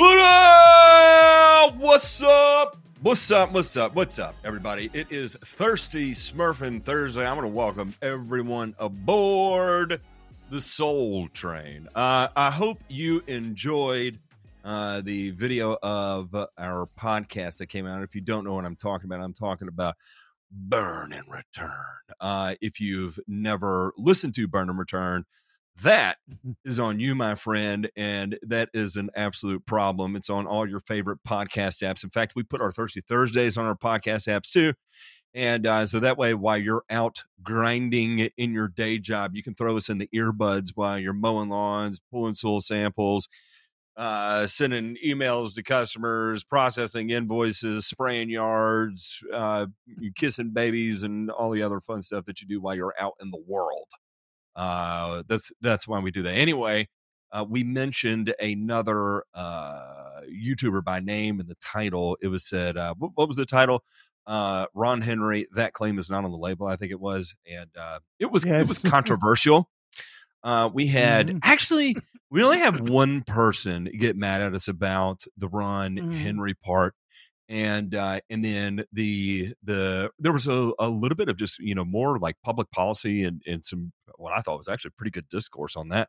But uh, what's up? What's up? What's up? What's up, everybody? It is Thirsty Smurfing Thursday. I'm going to welcome everyone aboard the Soul Train. Uh, I hope you enjoyed uh, the video of our podcast that came out. If you don't know what I'm talking about, I'm talking about Burn and Return. Uh, if you've never listened to Burn and Return, that Mm-hmm. on you, my friend, and that is an absolute problem. It's on all your favorite podcast apps. In fact, we put our Thirsty Thursdays on our podcast apps too. And uh, so that way, while you're out grinding in your day job, you can throw us in the earbuds while you're mowing lawns, pulling soil samples, uh, sending emails to customers, processing invoices, spraying yards, uh, kissing babies, and all the other fun stuff that you do while you're out in the world. Uh, that's that's why we do that. Anyway, uh, we mentioned another uh, YouTuber by name in the title. It was said, uh, what, what was the title? Uh, Ron Henry. That claim is not on the label. I think it was, and uh, it was it was controversial. Uh, we had Mhm. actually we only have one person get mad at us about the Ron Mhm. Henry part, and uh, and then the the there was a, a little bit of just you know more like public policy and and some what I thought was actually pretty good discourse on that.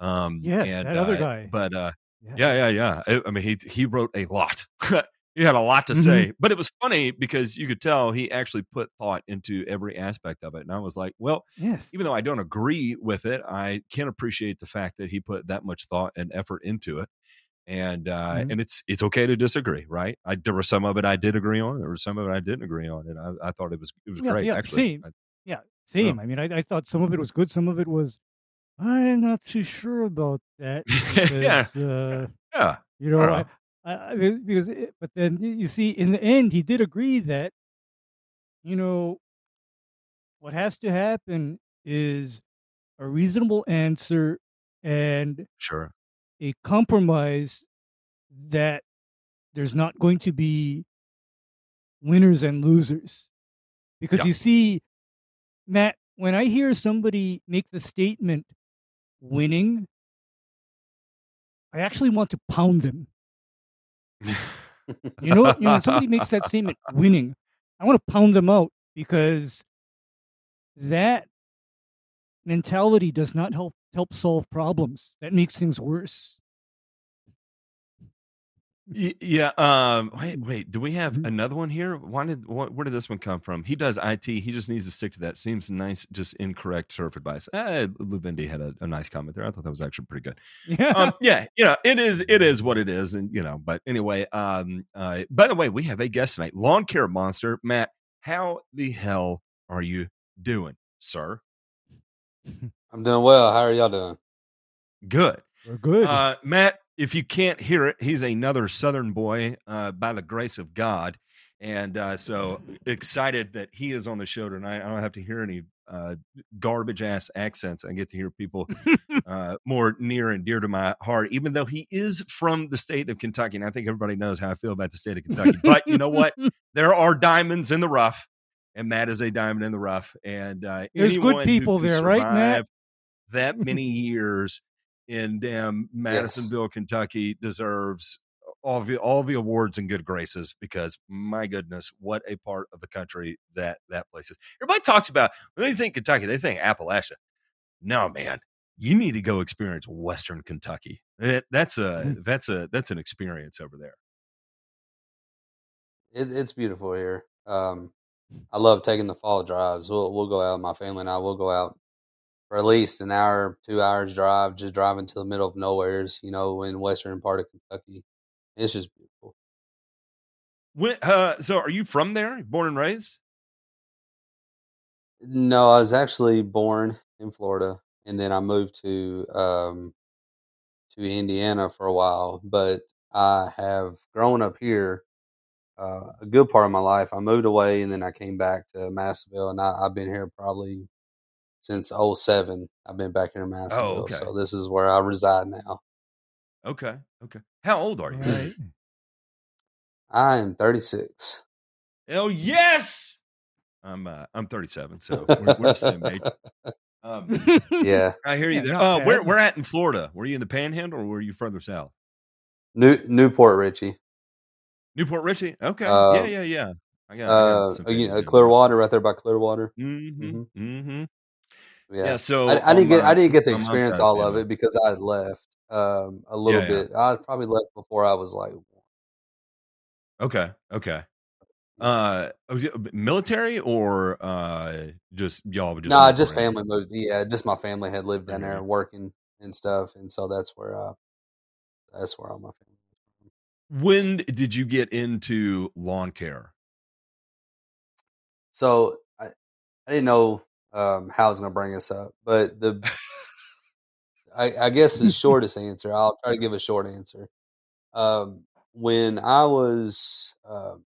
Um, Yes, and, that other uh, guy. But uh, Yeah. yeah, yeah, yeah. I, I mean, he he wrote a lot. he had a lot to Mhm. say, but it was funny because you could tell he actually put thought into every aspect of it. And I was like, well, Yes. even though I don't agree with it, I can appreciate the fact that he put that much thought and effort into it. And uh, Mhm. and it's it's okay to disagree, right? I, there were some of it I did agree on, there was some of it I didn't agree on, and I, I thought it was it was Yeah, great. yeah, actually, same. I- Yeah, same. I mean, I, I thought some of it was good, some of it was. I'm not too sure about that. Yeah. Uh, yeah, you know, Uh-huh. I, I, I mean, because, it, but then you see, in the end, he did agree that, you know, what has to happen is a reasonable answer and sure, a compromise that there's not going to be winners and losers. Because Yeah. you see, Matt, when I hear somebody make the statement winning, I actually want to pound them. You know, you know, when somebody makes that statement winning, I want to pound them out because that mentality does not help help solve problems. That makes things worse. Y- yeah. Um. Wait. Wait. Do we have Mhm. another one here? Why did? What, where did this one come from? He does IT. He just needs to stick to that. Seems nice. Just incorrect surf advice. Eh, Luvendi had a, a nice comment there. I thought that was actually pretty good. Yeah. um, yeah, you know, it is it is what it is, and you know, but anyway, um, uh, by the way, we have a guest tonight, lawn care monster, Matt. How the hell are you doing, sir? I'm doing well. How are y'all doing? Good, We're good. uh, Matt. If you can't hear it, he's another Southern boy, uh, by the grace of God, and uh, so excited that he is on the show tonight. I don't have to hear any uh, garbage ass accents. I get to hear people uh, more near and dear to my heart, even though he is from the state of Kentucky. And I think everybody knows how I feel about the state of Kentucky. But you know what? There are diamonds in the rough, and Matt is a diamond in the rough. And uh, There's good people there, right, Matt? That many years in damn Madisonville, Kentucky, deserves all the all the awards and good graces because my goodness, what a part of the country that that place is. Everybody talks about when they think Kentucky, they think Appalachia. No, man, you need to go experience Western Kentucky. That- that's a that's a that's an experience over there. It, it's beautiful here. Um, I love taking the fall drives. We'll we'll go out. My family and I will go out for at least an hour, two hours drive, just driving to the middle of nowheres. You know, in western part of Kentucky. It's just beautiful. When, uh, so, are you from there? Born and raised? No, I was actually born in Florida, and then I moved to um, to Indiana for a while. But I have grown up here uh, a good part of my life. I moved away, and then I came back to Madisonville, and I, I've been here probably since '07. I've been back here in Madisonville, okay. so this is where I reside now. Okay, okay. How old are you? Right. I am 36. Oh yes, I'm uh, I'm 37, so we're, we're the same age. Um, Yeah, I hear you there. not Uh, where bad. where at in Florida? Were you in the Panhandle or were you further south? New Newport Richie. New Port Richey. Okay. Uh, yeah, yeah, yeah. I got, I Uh, got you know, Clearwater, right there by Clearwater. there. Mm-hmm. Mhm. Mm-hmm. Yeah. Yeah. So I, I didn't get my- I didn't get mom's experience all of it because I had left um, a little Yeah, bit. I probably left before I was like, Okay. Okay. Uh, was it military or uh, just y'all just nah, just family moved. Yeah, just my family had lived down there working and stuff, and so that's where I that's where all my family. was. When did you get into lawn care? So I, I didn't know um, how I was going to bring this up, but the I, I guess the shortest answer. I'll try to give a short answer. Um, when I was, um,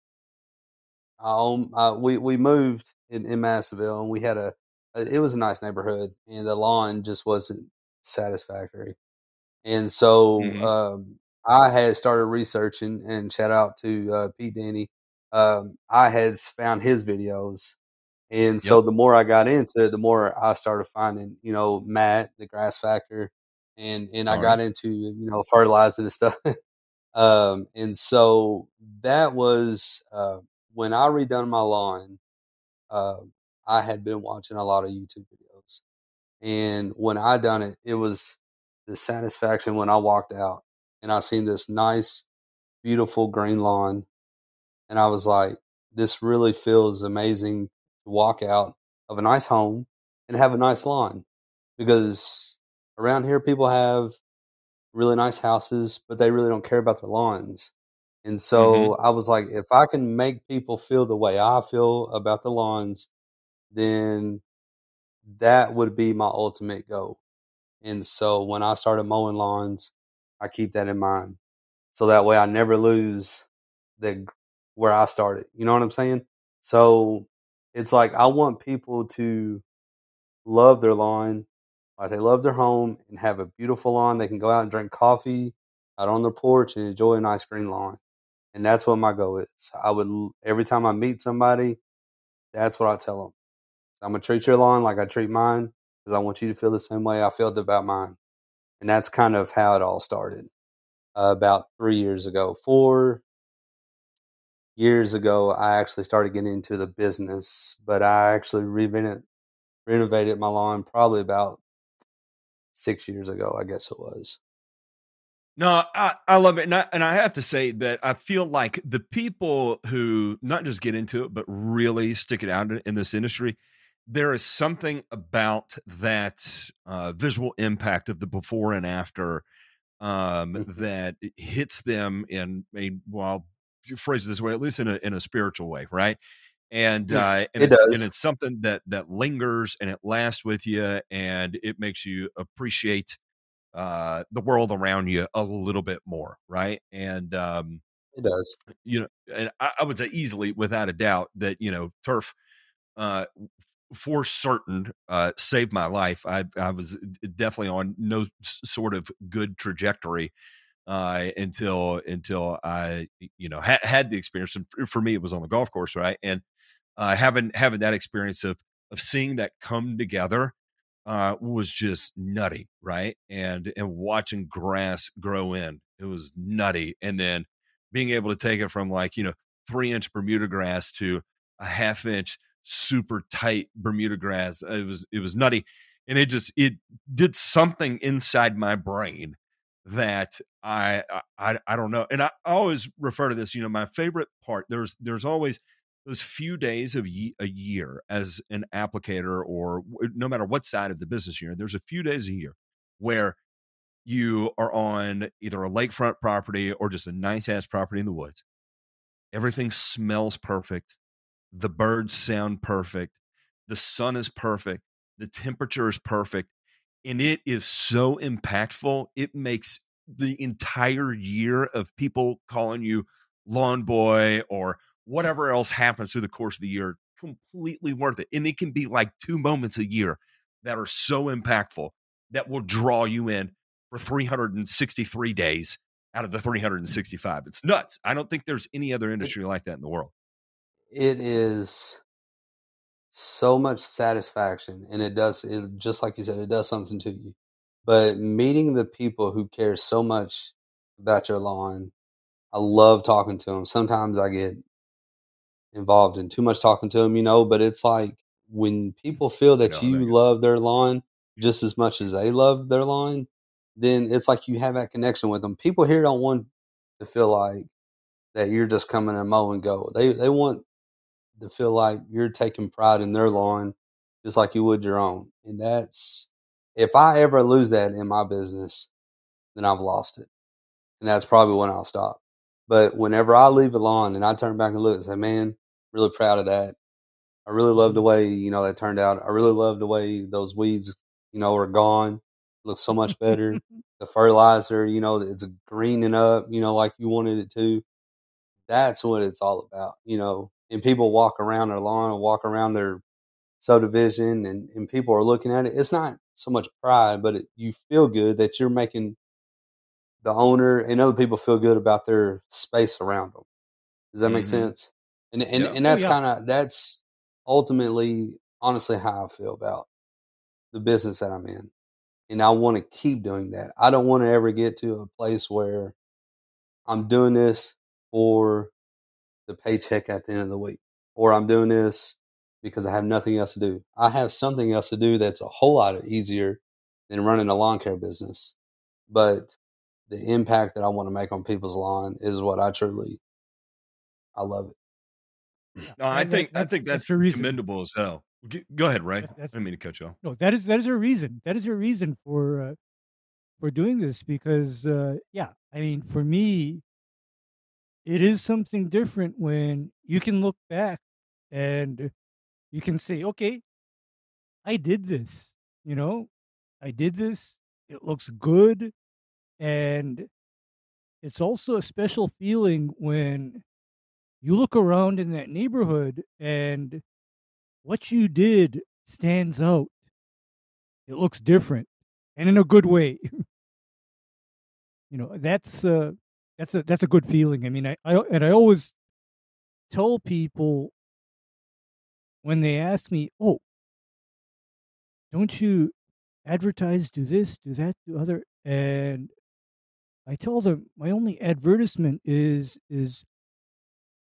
I uh, we we moved in, in Massville, and we had a, a. It was a nice neighborhood, and the lawn just wasn't satisfactory. And so Mhm. um, I had started researching, and shout out to uh, Pete Danny. Um, I had found his videos, and so the more I got into it, the more I started finding, you know, Matt, the Grass Factor, and and I All got right. into you know fertilizing and stuff. um, and so that was uh, when I redone my lawn. Uh, I had been watching a lot of YouTube videos, and when I done it, it was the satisfaction when I walked out and I seen this nice, beautiful green lawn, and I was like, this really feels amazing to walk out of a nice home and have a nice lawn because around here people have really nice houses, but they really don't care about their lawns. And so mm-hmm. I was like, if I can make people feel the way I feel about the lawns, then that would be my ultimate goal. And so when I started mowing lawns, I keep that in mind. So that way I never lose the where I started. You know what I'm saying? So it's like I want people to love their lawn, like they love their home and have a beautiful lawn. They can go out and drink coffee out on their porch and enjoy a nice green lawn. And that's what my goal is. I would every time I meet somebody, that's what I tell them. I'm gonna treat your lawn like I treat mine because I want you to feel the same way I felt about mine. And that's kind of how it all started. Uh, about three years ago, four years ago, I actually started getting into the business, but I actually renovated renovated my lawn probably about six years ago, I guess it was. No, I, I love it. And I, and I have to say that I feel like the people who not just get into it, but really stick it out in, this industry, there is something about that uh, visual impact of the before and after um, Mhm. that hits them in a, well, you phrase it this way, at least in a, in a spiritual way, right? And uh, and It it's does. and it's something that that lingers and it lasts with you, and it makes you appreciate uh the world around you a little bit more right and um It does. you know and I, I would say easily without a doubt that you know turf uh for certain uh saved my life i i was definitely on no sort of good trajectory uh until until i you know ha- had the experience and for- me it was on the golf course right and uh having having that experience of of seeing that come together uh, was just nutty, right? And and watching grass grow in, it was nutty. And then being able to take it from like you know three inch Bermuda grass to a half inch super tight Bermuda grass, it was it was nutty, and it just it did something inside my brain that I uh, I I don't know. And I always refer to this. You know, my favorite part there's there's always those few days of ye- a year as an applicator or no matter what side of the business you're in there's a few days a year where you are on either a lakefront property or just a nice ass property in the woods everything smells perfect the birds sound perfect the sun is perfect the temperature is perfect and it is so impactful it makes the entire year of people calling you lawn boy or whatever else happens through the course of the year completely worth it and it can be like two moments a year that are so impactful that will draw you in for 363 days out of the 365 it's nuts. I don't think there's any other industry like that in the world. It is so much satisfaction, and it does. It, just like you said, it does something to you. But meeting the people who care so much about your lawn. I love talking to them. Sometimes I get involved in too much talking to them, you know, but it's like when people feel that you love their lawn just as much as they love their lawn, then it's like you have that connection with them. People here don't want to feel like that you're just coming and mow and go. They they want to feel like you're taking pride in their lawn just like you would your own. And that's if I ever lose that in my business, then I've lost it. And that's probably when I'll stop. But whenever I leave a lawn and I turn back and look and say, Man, really proud of that. I really love the mm-hmm. way, you know, that turned out. I really love the way those weeds, you know, are gone. Looks so much better. the fertilizer, you know, it's greening up, you know, like you wanted it to. That's what it's all about, you know. And people walk around their lawn and walk around their subdivision and, and people are looking at it. It's not so much pride, but it, you feel good that you're making the owner and other people feel good about their space around them. Does that make Mhm. sense? And and, Yeah. and Oh, that's yeah. kind of that's ultimately honestly how I feel about the business that I'm in. And I want to keep doing that. I don't want to ever get to a place where I'm doing this for the paycheck at the end of the week or I'm doing this because I have nothing else to do. I have something else to do that's a whole lot easier than running a lawn care business. But the impact that I want to make on people's lawn is what I truly I love it. No, I That- think I that's- think that's that's, reason. commendable as hell. Go ahead, Ray. That's- that's- I didn't mean to cut you off. No, that is that is a reason. That is a reason for uh, for doing this because uh, yeah, I mean, for me, it is something different when you can look back and you can say, okay, I did this. You know, I did this. It looks good, and it's also a special feeling when you look around in that neighborhood and what you did stands out. It looks different and in a good way. you know, that's uh that's a that's a good feeling. I mean, I, I and I always tell people when they ask me, "Oh, don't you advertise do this, do that, do other?" and I tell them my only advertisement is is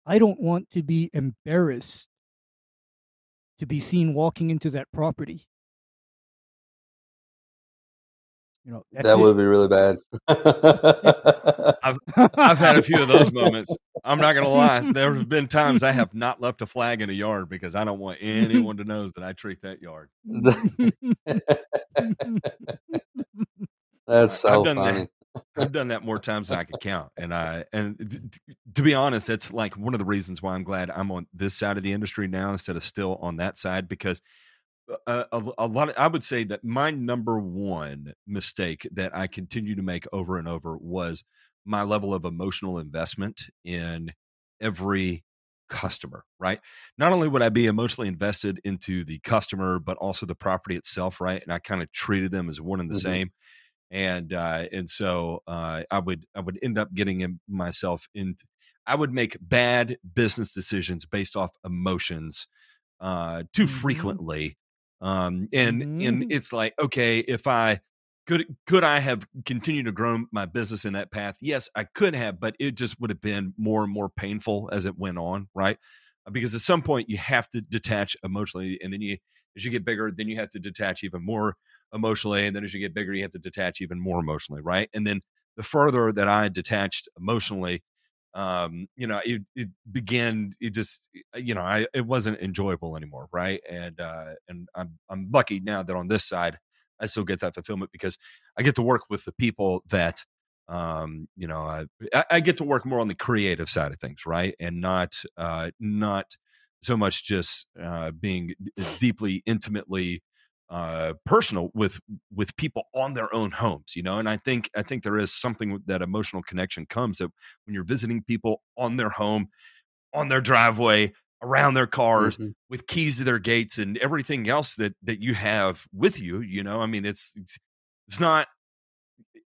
I don't want to be embarrassed to be seen walking into that property. You know, that's that it. would be really bad. I've had a few of those moments. I'm not gonna lie. There have been times I have not left a flag in a yard because I don't want anyone to know that I treat that yard. That's so I've done that. funny. I've done that more times than I can count. And I and t- t- to be honest, that's like one of the reasons why I'm glad I'm on this side of the industry now instead of still on that side because a, a, a lot of, I would say that my number one mistake that I continue to make over and over was my level of emotional investment in every customer, right? Not only would I be emotionally invested into the customer, but also the property itself, right? And I kind of treated them as one and the Mhm. same. And uh, and so uh, I would I would end up getting myself in. I would make bad business decisions based off emotions uh, too Mhm. frequently. Um, and and Mhm. it's like okay, if I could could I have continued to grow my business in that path? Yes, I could have, but it just would have been more and more painful as it went on, right? Because at some point you have to detach emotionally, and then you as you get bigger, then you have to detach even more emotionally, and then as you get bigger, you have to detach even more emotionally, right? And then the further that I detached emotionally, um, you know, it, it began. It just, you know, I it wasn't enjoyable anymore, right? And uh, and I'm I'm lucky now that on this side, I still get that fulfillment because I get to work with the people that, um, you know, I, I- I get to work more on the creative side of things, right? And not uh, not so much just uh, being deeply, intimately uh personal with with people on their own homes you know and i think i think there is something that emotional connection comes that when you're visiting people on their home on their driveway around their cars Mhm. with keys to their gates and everything else that that you have with you you know i mean it's it's, it's not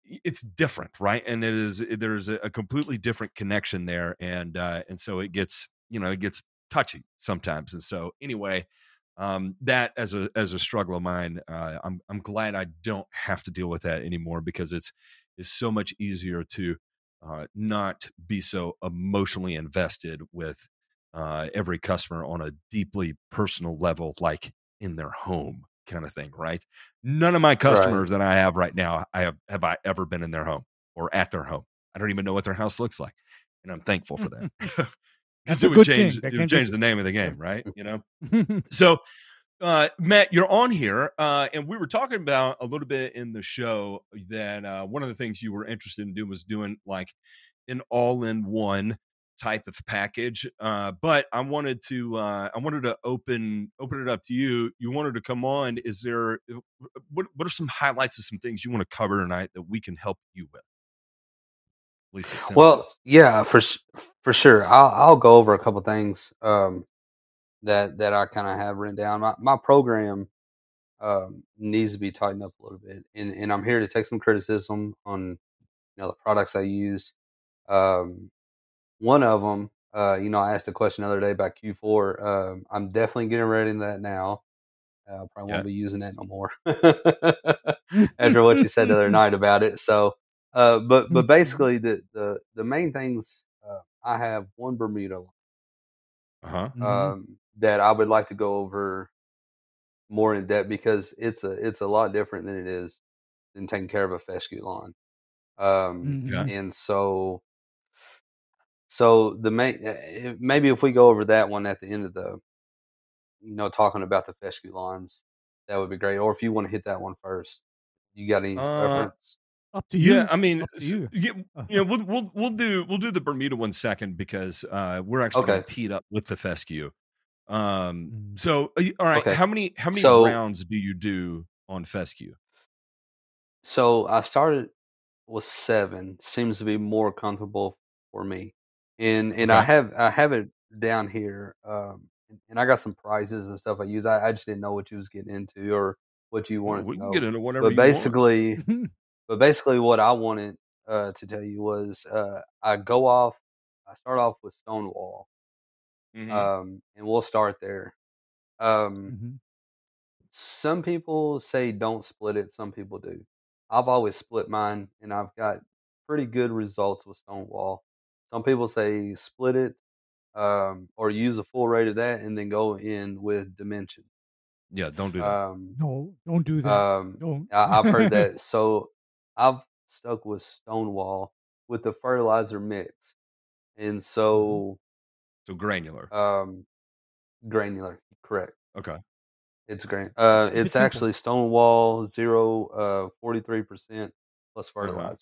it's different right and it is there's a, a completely different connection there and uh and so it gets you know it gets touchy sometimes and so anyway um that as a as a struggle of mine uh i'm i'm glad i don't have to deal with that anymore because it's it's so much easier to uh, not be so emotionally invested with uh, every customer on a deeply personal level, like in their home kind of thing, right? None of my customers right. that I have right now, I have have I ever been in their home or at their home. I don't even know what their house looks like, and I'm thankful for that because it would change it would change the name of the game, right? You know. so, uh, Matt, you're on here, uh, and we were talking about a little bit in the show that uh, one of the things you were interested in doing was doing like an all-in-one type of package. Uh, but I wanted to uh, I wanted to open open it up to you. You wanted to come on. Is there uh, what what are some highlights of some things you want to cover tonight that we can help you with? Lisa, well, yeah, for for sure. I'll I'll go over a couple things um, that that I kind of have written down. My my program um, needs to be tightened up a little bit, and and I'm here to take some criticism on you know the products I use. Um, one of them, uh, you know, I asked a question the other day about Q4. Um, I'm definitely getting ready to that now. Uh, I probably yeah. won't be using that no more after what you said the other night about it. So, uh, but but mm-hmm. basically, the the the main things uh, I have one Bermuda uh-huh. Mm-hmm. um, that I would like to go over more in depth because it's a it's a lot different than it is than taking care of a fescue lawn. Um, mm-hmm. And so so the main, eh, maybe if we go over that one at the end of the, you know, talking about the fescue lawns, that would be great. Or if you want to hit that one first, you got any uh, preference? Up to you. Yeah, I mean, you. yeah, you know, we'll we'll we'll do we'll do the Bermuda one second because uh, we're actually okay. teed up with the fescue. Um, mm. so all right, okay. how many how many so, rounds do you do on fescue? So I started with seven. Seems to be more comfortable for me and and okay. I have I have it down here, um, and I got some prizes and stuff I use. I, I just didn't know what you was getting into or what you wanted. we can get into whatever. But basically, but basically, what I wanted uh, to tell you was uh, I go off. I start off with Stonewall, mm-hmm. um, and we'll start there. Um, mm-hmm. Some people say don't split it. Some people do. I've always split mine, and I've got pretty good results with Stonewall. Some people say split it um, or use a full rate of that and then go in with dimension. Yeah, don't do that. Um, no, don't do that. Um, don't. I, have heard that. So I've stuck with Stonewall with the fertilizer mix, and mm-hmm. so so granular. Um, granular, correct. Okay. It's great. Uh, it's, it's actually Stonewall zero, uh, forty three percent plus fertilizer. Uh-huh.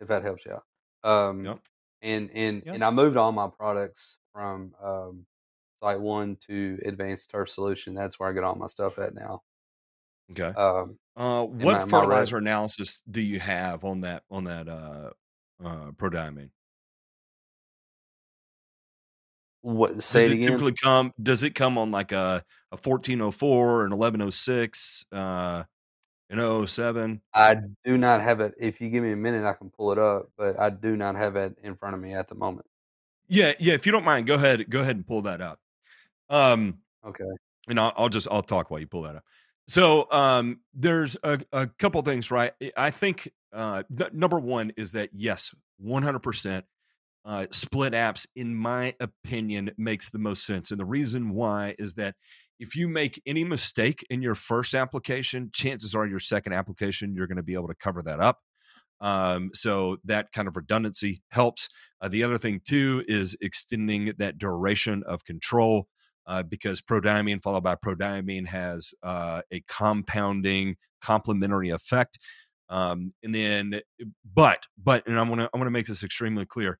If that helps you out. Um, yep and and yep. and I moved all my products from um, SiteOne to Advanced Turf Solution. That's where I get all my stuff at now. Okay. Um, uh, what my, fertilizer my analysis do you have on that on that uh, uh, prodiamine? What say does it, it typically come? Does it come on like a a fourteen oh four and eleven oh six? Uh, in 07? I do not have it. If you give me a minute, I can pull it up, but I do not have it in front of me at the moment. Yeah, yeah. If you don't mind, go ahead. Go ahead and pull that up. Um, okay. And I'll, I'll just I'll talk while you pull that up. So um, there's a, a couple things, right? I think uh, n- number one is that yes, 100% uh, split apps, in my opinion, makes the most sense. And the reason why is that if you make any mistake in your first application, chances are your second application, you're going to be able to cover that up. Um, so that kind of redundancy helps. Uh, the other thing, too, is extending that duration of control uh, because prodiamine followed by prodiamine has uh, a compounding complementary effect. Um, and then, but, but, and I want to, I want to make this extremely clear.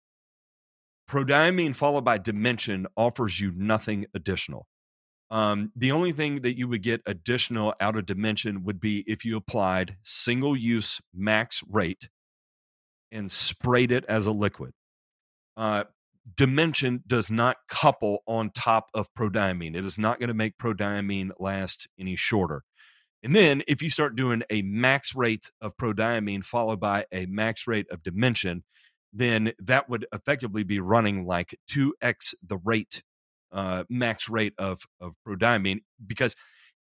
Prodiamine followed by dimension offers you nothing additional. Um, the only thing that you would get additional out of dimension would be if you applied single use max rate and sprayed it as a liquid. Uh, dimension does not couple on top of prodiamine. It is not going to make prodiamine last any shorter. And then if you start doing a max rate of prodiamine followed by a max rate of dimension, then that would effectively be running like 2x the rate uh, max rate of of prodiamine because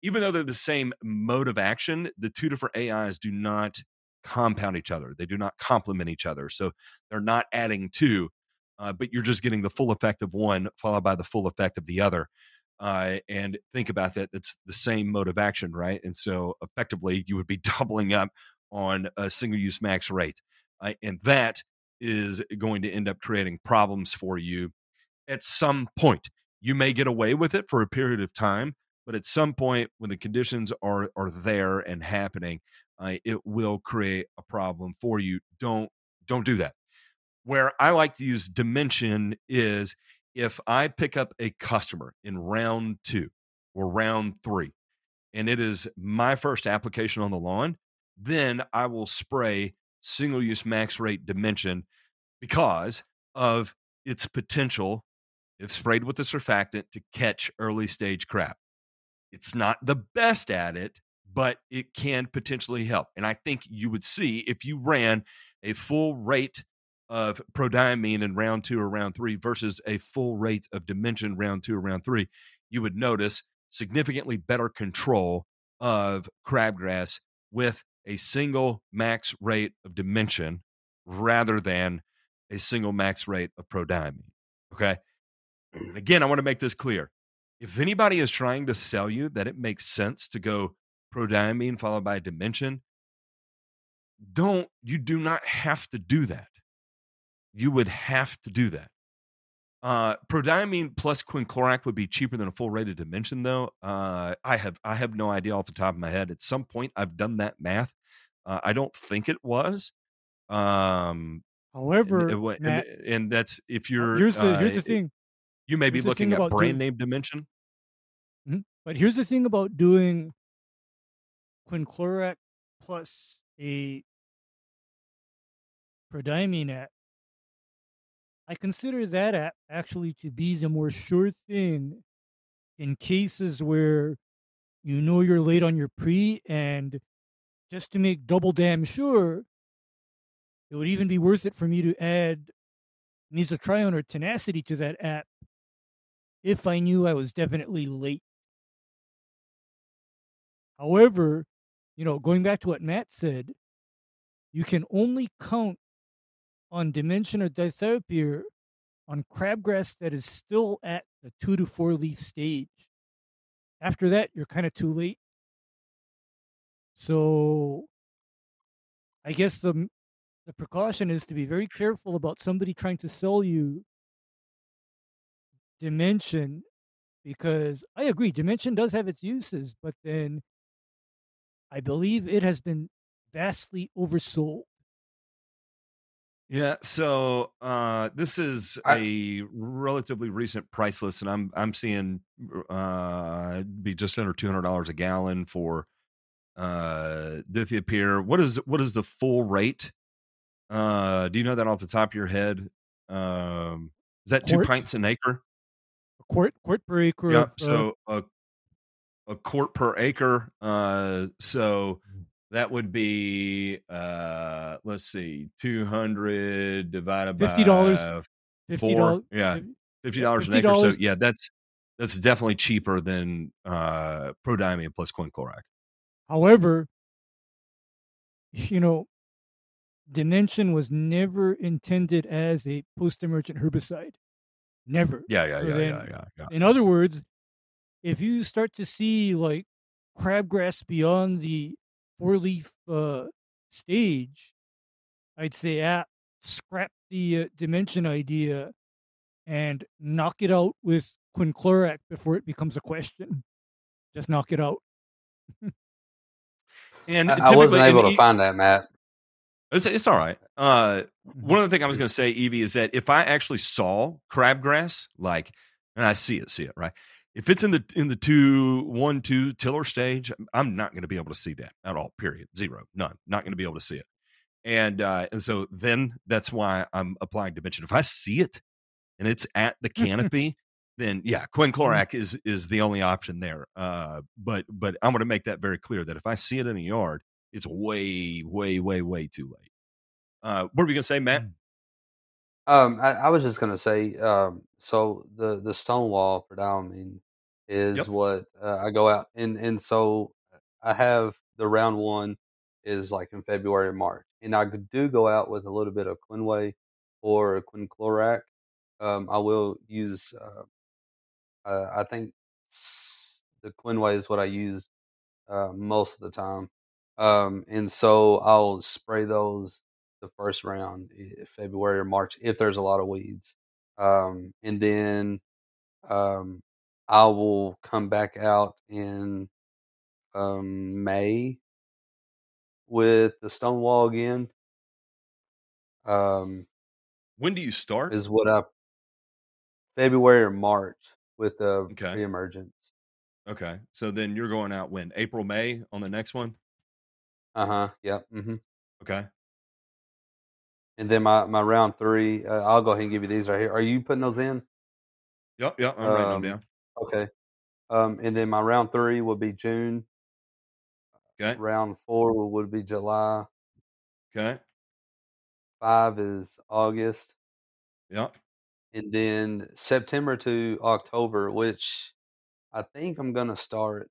even though they're the same mode of action, the two different AIs do not compound each other. They do not complement each other. So they're not adding to, uh, but you're just getting the full effect of one followed by the full effect of the other. Uh, and think about that. It's the same mode of action, right? And so effectively, you would be doubling up on a single use max rate. Uh, and that is going to end up creating problems for you at some point. You may get away with it for a period of time, but at some point when the conditions are are there and happening, uh, it will create a problem for you. Don't don't do that. Where I like to use dimension is if I pick up a customer in round two or round three, and it is my first application on the lawn, then I will spray single use max rate dimension because of its potential, if sprayed with a surfactant, to catch early stage crap. It's not the best at it, but it can potentially help. And I think you would see if you ran a full rate of prodiamine in round two or round three versus a full rate of dimension round two or round three, you would notice significantly better control of crabgrass with a single max rate of dimension rather than a single max rate of prodiamine. Okay. And again, I want to make this clear. If anybody is trying to sell you that it makes sense to go prodiamine followed by dimension, don't, you do not have to do that. You would have to do that. Uh, prodiamine plus quinclorac would be cheaper than a full rated dimension, though. Uh, I have I have no idea off the top of my head. At some point, I've done that math. Uh, I don't think it was. Um, However, and, and, Matt, and that's if you're here's the here's uh, the thing. you may be here's the looking at brand doing- name dimension. But here's the thing about doing quinclorac plus a prodiamine app. I consider that app actually to be the more sure thing in cases where you know you're late on your pre and just to make double damn sure, it would even be worth it for me to add mesotrione or tenacity to that app if I knew I was definitely late. However, you know, going back to what Matt said, you can only count on dimension or dithiopyr on crabgrass that is still at the two to four leaf stage. After that, you're kind of too late. So, I guess the the precaution is to be very careful about somebody trying to sell you dimension because I agree dimension does have its uses, but then I believe it has been vastly oversold. Yeah, so uh, this is I- a relatively recent price list, and I'm I'm seeing uh, be just under two hundred dollars a gallon for uh, dithiopyr. What is what is the full rate? Uh, do you know that off the top of your head? Um, is that two pints an acre? A quart quart per acre Yeah. of So a a quart per acre. Uh, so that would be uh, let's see, two hundred divided by $50. fifty four. dollars. Yeah, fifty dollars an acre. So yeah, that's that's definitely cheaper than uh, prodiamine plus quinclorac. However, you know, dimension was never intended as a post-emergent herbicide. Never. Yeah, yeah, So yeah, then- yeah, yeah, yeah. In other words, if you start to see like crabgrass beyond the four leaf uh, stage, I'd say, ah, scrap the uh, dimension idea and knock it out with quinclorac before it becomes a question. Just knock it out. And I, I wasn't able to e- find that, Matt. It's, it's all right. Uh, Mm-hmm. one of the things I was going to say, Evie, is that if I actually saw crabgrass, like, and I see it, see it, right? If it's in the in the two one two tiller stage, I'm not going to be able to see that at all. Period. Zero. None. Not going to be able to see it. And uh, and so then that's why I'm applying dimension. If I see it and it's at the canopy, then yeah, quinclorac is is the only option there. Uh, but but I'm going to make that very clear that if I see it in the yard, it's way way way way too late. Uh, what were we going to say, Matt? Um, I, I was just gonna say, um, so the the stone wall Stonewall prodiamine is Yep. what uh, I go out and and so I have the round one is like in February and March. And I do go out with a little bit of Quinway or Quinclorac. Um, I will use, uh, uh, I think the Quinway is what I use uh, most of the time. Um, and so I'll spray those the first round, February or March, if there's a lot of weeds. Um, and then um, I will come back out in um, May with the Stonewall again. Um, when do you start? Is what I February or March with the okay. pre-emergence. Okay, so then you're going out when April, May on the next one. Uh huh. Yep. Mm-hmm. Okay. And then my my round three, uh, I'll go ahead and give you these right here. Are you putting those in? Yep. Yep. I'm writing them Um, down. Okay. Um, and then my round three will be June. Okay. Round four will- would be July. Okay. Five is August, Yep. and then September to October, which I think I'm gonna start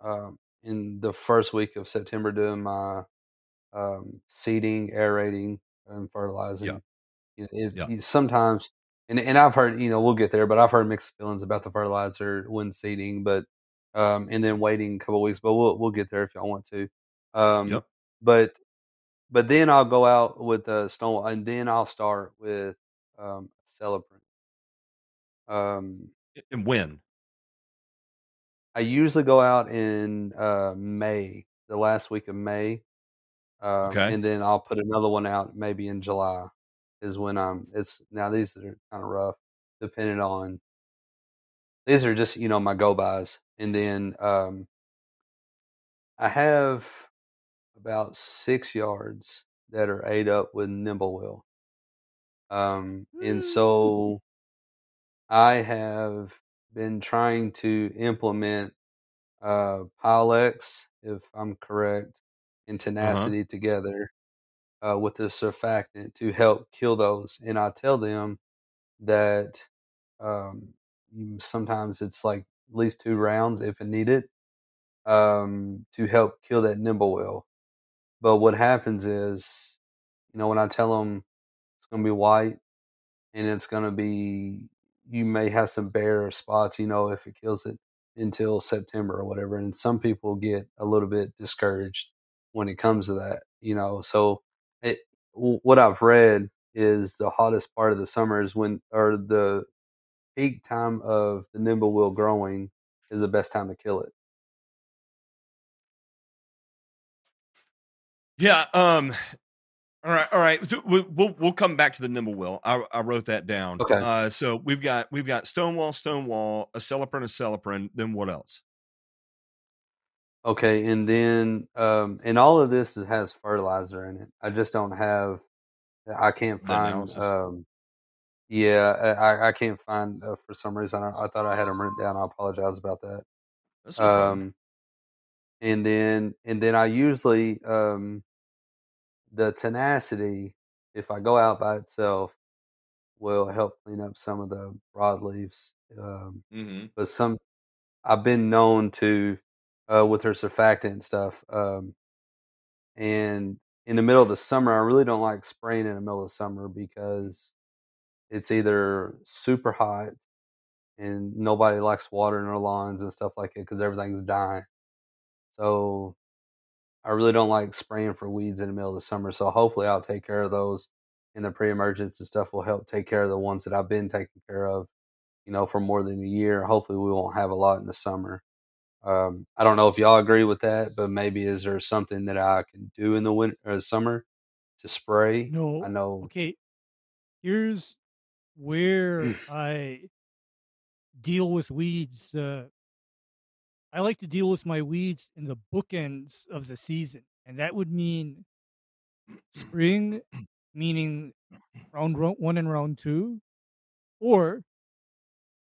um, in the first week of September doing my um, seeding, aerating, and fertilizing. You know, it, Yeah. you- sometimes, and and I've heard, you know, we'll get there, but I've heard mixed feelings about the fertilizer when seeding, but um, and then waiting a couple weeks, but we'll we'll get there if y'all want to. Um, Yep. But but then I'll go out with the stone, and then I'll start with um, celebrant. Um, And when? I usually go out in uh, May, the last week of May, um, Okay. and then I'll put another one out maybe in July. Is when I'm. It's now these are kind of rough, depending on. These are just you know my go bys, and then um, I have about six yards that are ate up with nimblewill. um, and so I have been trying to implement uh, Pylex, if I'm correct, and tenacity together uh, with the surfactant to help kill those. And I tell them that um, sometimes it's like at least two rounds if it needed um, to help kill that nimble But what happens is, you know, when I tell them it's going to be white and it's going to be, you may have some bare spots, you know, if it kills it until September or whatever. And some people get a little bit discouraged when it comes to that, you know. So it, what I've read is the hottest part of the summer is when, or the peak time of the nimblewill growing is the best time to kill it. Yeah. Um. All right. All right. So we- we'll we'll come back to the nimblewill. I, I wrote that down. Okay. Uh. So we've got we've got Stonewall, Stonewall, a Celiprin, a Celiprin. Then what else? Okay, and then um, and all of this has fertilizer in it. I just don't have. I can't find. Um, yeah, I, I- can't find uh, for some reason. I, I thought I had them written down. I apologize about that. That's. Um, and then and then I usually um, the tenacity, if I go out by itself, will help clean up some of the broadleaves. Um, mm-hmm. but some I've been known to uh, with her surfactant and stuff. Um, and in the middle of the summer, I really don't like spraying in the middle of summer because it's either super hot and nobody likes watering their lawns and stuff like it because everything's dying. So I really don't like spraying for weeds in the middle of the summer. So hopefully I'll take care of those and the pre-emergence and stuff will help take care of the ones that I've been taking care of, you know, for more than a year. Hopefully we won't have a lot in the summer. Um, I don't know if y'all agree with that, but maybe is there something that I can do in the winter or summer to spray? No. I know. Okay. Here's where I deal with weeds. Uh, I like to deal with my weeds in the bookends of the season, and that would mean spring, meaning round one and round two, or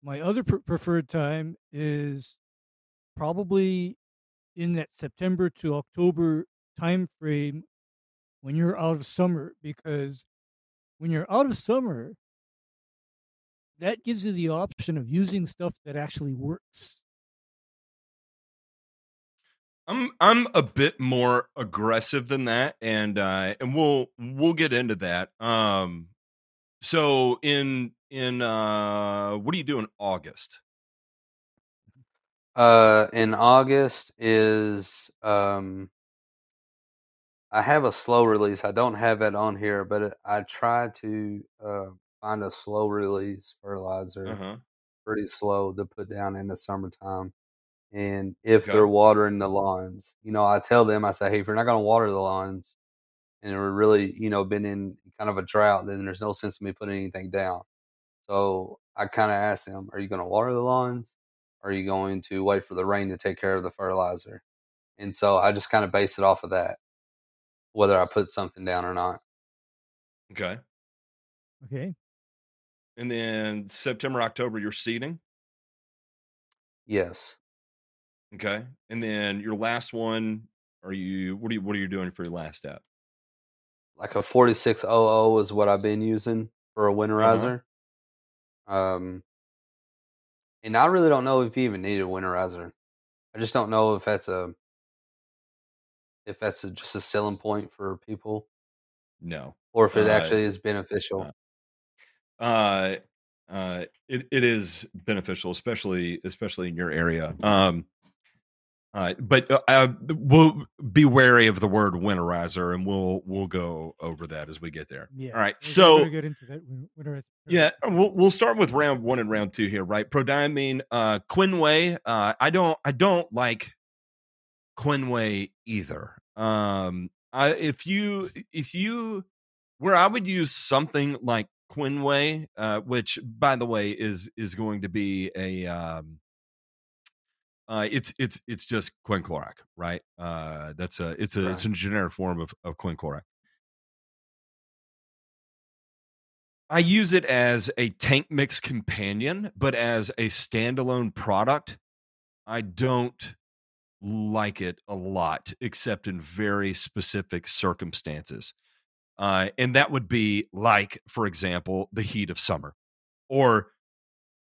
my other pre- preferred time is probably in that September to October time frame when you're out of summer because when you're out of summer that gives you the option of using stuff that actually works I'm I'm a bit more aggressive than that, and uh, and we'll we'll get into that. Um, so in in uh, what do you do in August? Uh, in August is um, I have a slow release. I don't have it on here, but it, I try to uh, find a slow release fertilizer, Uh-huh. pretty slow to put down in the summertime. And if Okay. they're watering the lawns, you know, I tell them, I say, hey, if you're not going to water the lawns, and we're really, you know, been in kind of a drought, then there's no sense in me putting anything down. So I kind of asked them, are you going to water the lawns? Or are you going to wait for the rain to take care of the fertilizer? And so I just kind of base it off of that, whether I put something down or not. Okay. Okay. And then September, October, you're seeding. Yes. Okay. And then your last one, are you what are you what are you doing for your last step? Like a 4600 is what I've been using for a winterizer. Um, and I really don't know if you even need a winterizer. I just don't know if that's a if that's a, just a selling point for people No. or if it Uh, actually is beneficial. Uh uh it, it is beneficial, especially especially in your area. Um uh, but uh, we'll be wary of the word winterizer, and we'll we'll go over that as we get there. Yeah. All right. We're So get into that. when Yeah, we'll we'll start with round one and round two here, right? Prodiamine, uh, Quinway. Uh, I don't I don't like Quinway either. Um, I if you if you where I would use something like Quinway, uh, which by the way is is going to be a um, uh, it's it's it's just quinclorac, right? Uh, that's a it's a it's a generic form of of quinclorac. I use it as a tank mix companion, but as a standalone product, I don't like it a lot, except in very specific circumstances. Uh, and that would be like, for example, the heat of summer or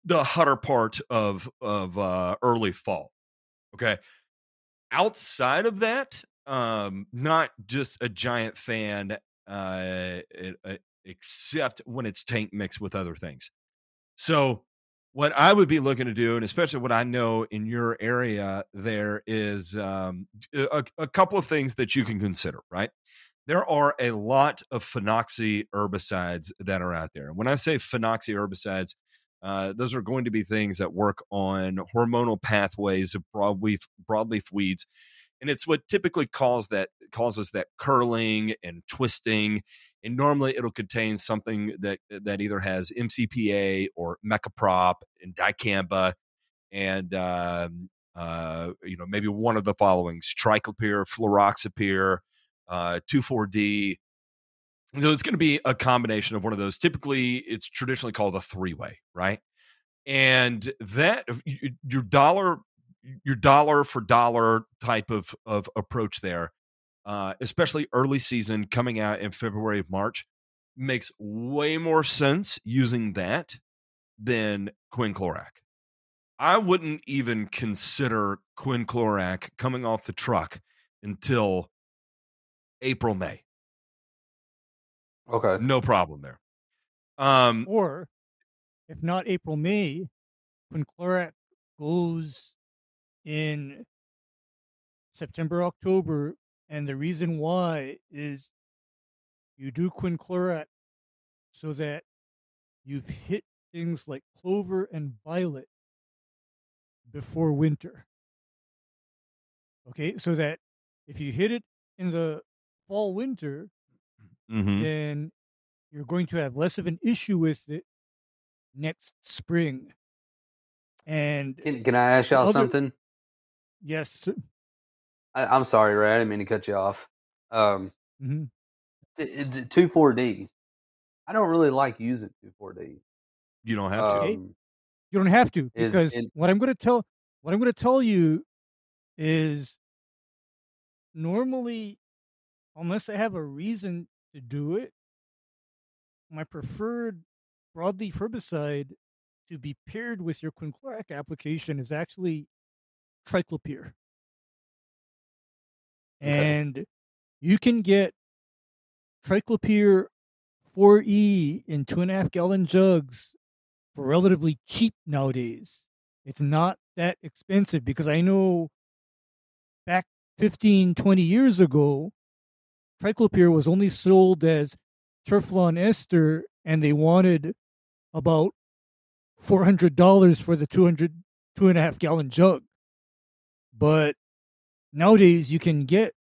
the hotter part of of uh, early fall. Okay. Outside of that, um, not just a giant fan, uh, it- except when it's tank mixed with other things. So, what I would be looking to do, and especially what I know in your area, there is um, a, a couple of things that you can consider, right? There are a lot of phenoxy herbicides that are out there. And when I say phenoxy herbicides, uh, those are going to be things that work on hormonal pathways of broadleaf broadleaf weeds, and it's what typically cause that causes that curling and twisting. And normally, it'll contain something that that either has MCPA or mecoprop and dicamba, and um, uh, you know maybe one of the followings: triclopyr, fluroxypyr, uh, 2,4-D. So it's going to be a combination of one of those. Typically, it's traditionally called a three-way, right? And that your dollar, your dollar for dollar type of of approach there, uh, especially early season coming out in February of March, makes way more sense using that than quinclorac. I wouldn't even consider quinclorac coming off the truck until April May. Okay. No problem there. Um, Or, if not April, May, quinclorac goes in September, October, and the reason why is you do quinclorac so that you've hit things like clover and violet before winter. Okay, so that if you hit it in the fall winter, mhm. then you're going to have less of an issue with it next spring. And Can, can I ask y'all Other- something? yes, I, I'm sorry, Ray. I didn't mean to cut you off. Um, mhm. two four D. I don't really like using two four D. You don't have to. Um, you don't have to Is- because and- what I'm going to tell what I'm going to tell you is normally unless I have a reason to do it, my preferred broadleaf herbicide to be paired with your quinclorac application is actually triclopyr. and you can get triclopyr 4E in two and a half gallon jugs for relatively cheap nowadays. It's not that expensive because I know back 15, 20 years ago, triclopyr was only sold as Turflon ester and they wanted about $400 for the 200, two and a half gallon jug. But nowadays you can get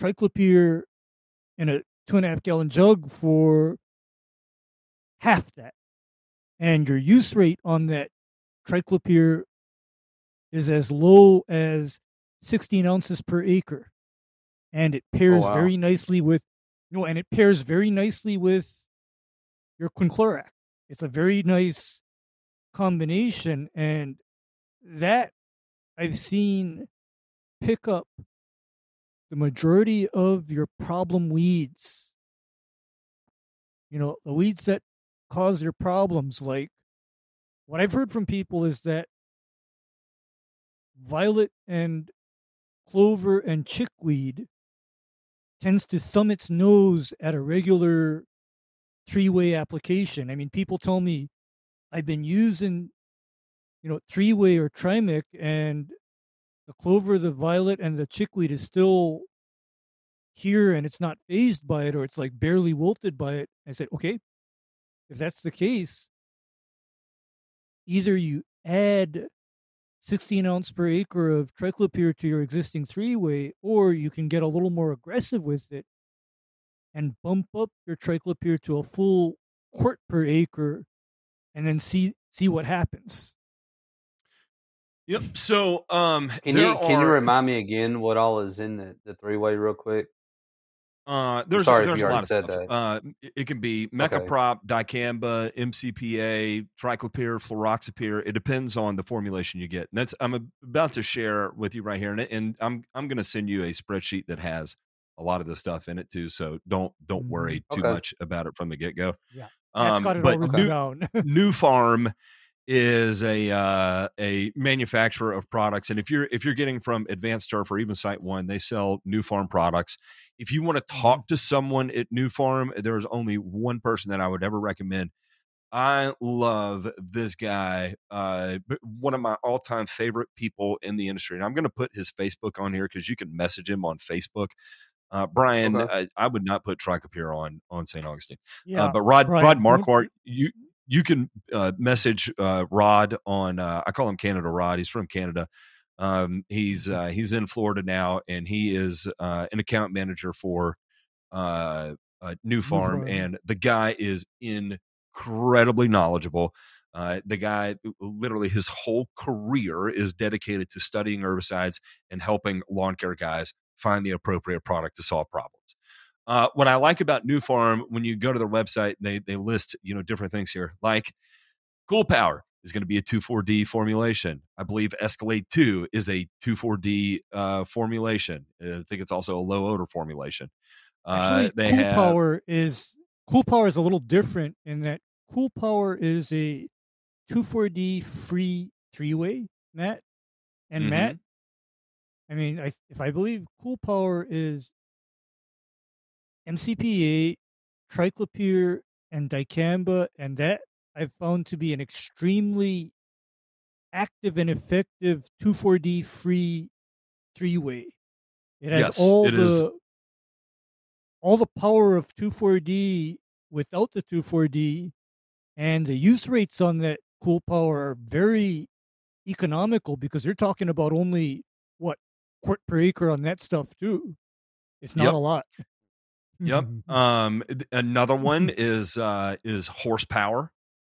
triclopyr in a two and a half gallon jug for half that. And your use rate on that triclopyr is as low as 16 ounces per acre. And it oh, pairs wow. very nicely with, you know, and it pairs very nicely with your quinclorac. It's a very nice combination. And that I've seen pick up the majority of your problem weeds. You know, the weeds that cause your problems. Like what I've heard from people is that violet and clover and chickweed tends to thumb its nose at a regular three way application. I mean, people tell me I've been using, you know, three way or Trimec and the clover, the violet, and the chickweed is still here and it's not phased by it or it's like barely wilted by it. I said, okay, if that's the case, either you add 16 ounce per acre of triclopyr to your existing three way, or you can get a little more aggressive with it and bump up your triclopyr to a full quart per acre and then see see what happens. Yep. So, um, can you can you remind me again what all is in the, the three way real quick? Uh, there's sorry there's if you a lot of said stuff. that. Uh, it it can be Okay. mecoprop, dicamba, MCPA, triclopyr, fluroxypyr. It depends on the formulation you get. And that's I'm about to share with you right here, and, it- and I'm I'm going to send you a spreadsheet that has a lot of the stuff in it too. So don't don't worry too Okay. much about it from the get go. Yeah. That's Um, got it but all written new, down. Nufarm is a uh, a manufacturer of products, and if you're if you're getting from Advanced Turf or even SiteOne, they sell Nufarm products. If you want to talk to someone at Nufarm, there's only one person that I would ever recommend. I love this guy, uh, one of my all time favorite people in the industry, and I'm going to put his Facebook on here because you can message him on Facebook. Uh, Brian, Okay. I, I would not put triclopyr on on St. Augustine. yeah. Uh, but Rod Brian, Rod Marquardt, you- you you can uh, message uh, Rod on uh, I call him Canada Rod. He's from Canada. Um, he's uh, he's in Florida now, and he is uh, an account manager for uh, Nufarm, Farm. and the guy is incredibly knowledgeable. Uh, the guy, literally, his whole career is dedicated to studying herbicides and helping lawn care guys find the appropriate product to solve problems. Uh, what I like about Nufarm, when you go to their website, they they list you know different things here, like Cool Power is going to be a 2,4-D formulation. I believe Escalade 2 is a 2,4-D uh, formulation. Uh, I think it's also a low odor formulation. Uh, Actually, they Cool have Power is Cool Power is a little different in that Cool Power is a 2,4-D free three-way, Matt. And Mhm. Matt, I mean, I, if I believe Cool Power is MCPA, triclopyr, and dicamba, and that I've found to be an extremely active and effective 2,4-D free three-way. It has Yes, all it the is. all the power of 2,4-D without the 2,4-D, and the use rates on that cool power are very economical because you're talking about only what quart per acre on that stuff too. It's not Yep. a lot. Yep. Um, another one is uh, is horsepower.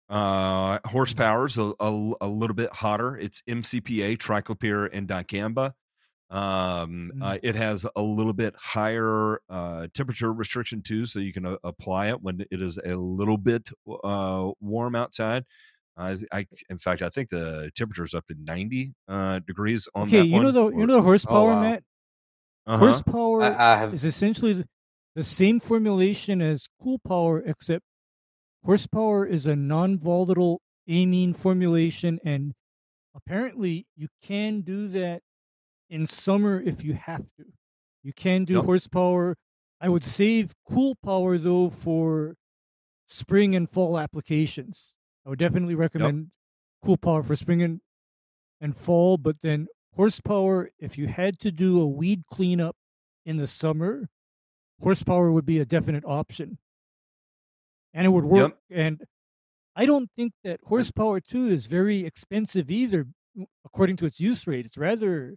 Uh, horsepower is a, a, a little bit hotter. It's MCPA, triclopyr, and dicamba. Um, Mm. uh, it has a little bit higher uh, temperature restriction too, so you can uh, apply it when it is a little bit uh, warm outside. I, I, in fact, I think the temperature is up to ninety uh, degrees on okay, that you know one. the or- you know the horsepower, wow. Matt. uh-huh. Horsepower I, I have is essentially the, the same formulation as cool power, except horsepower is a non-volatile amine formulation, and apparently you can do that in summer if you have to. You can do Yep. horsepower. I would save cool power though for spring and fall applications. I would definitely recommend cool power for spring and, and fall, but then horsepower, if you had to do a weed cleanup in the summer, horsepower would be a definite option. And it would work. And I don't think that horsepower too is very expensive either, according to its use rate. It's rather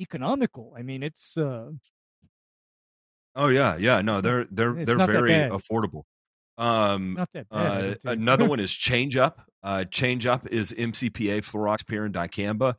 economical. I mean, it's uh, Oh yeah, yeah. No, they're they're they're very affordable. Um, not that bad. Uh, another one is Change Up. Uh, Change Up is MCPA fluroxypyr and dicamba.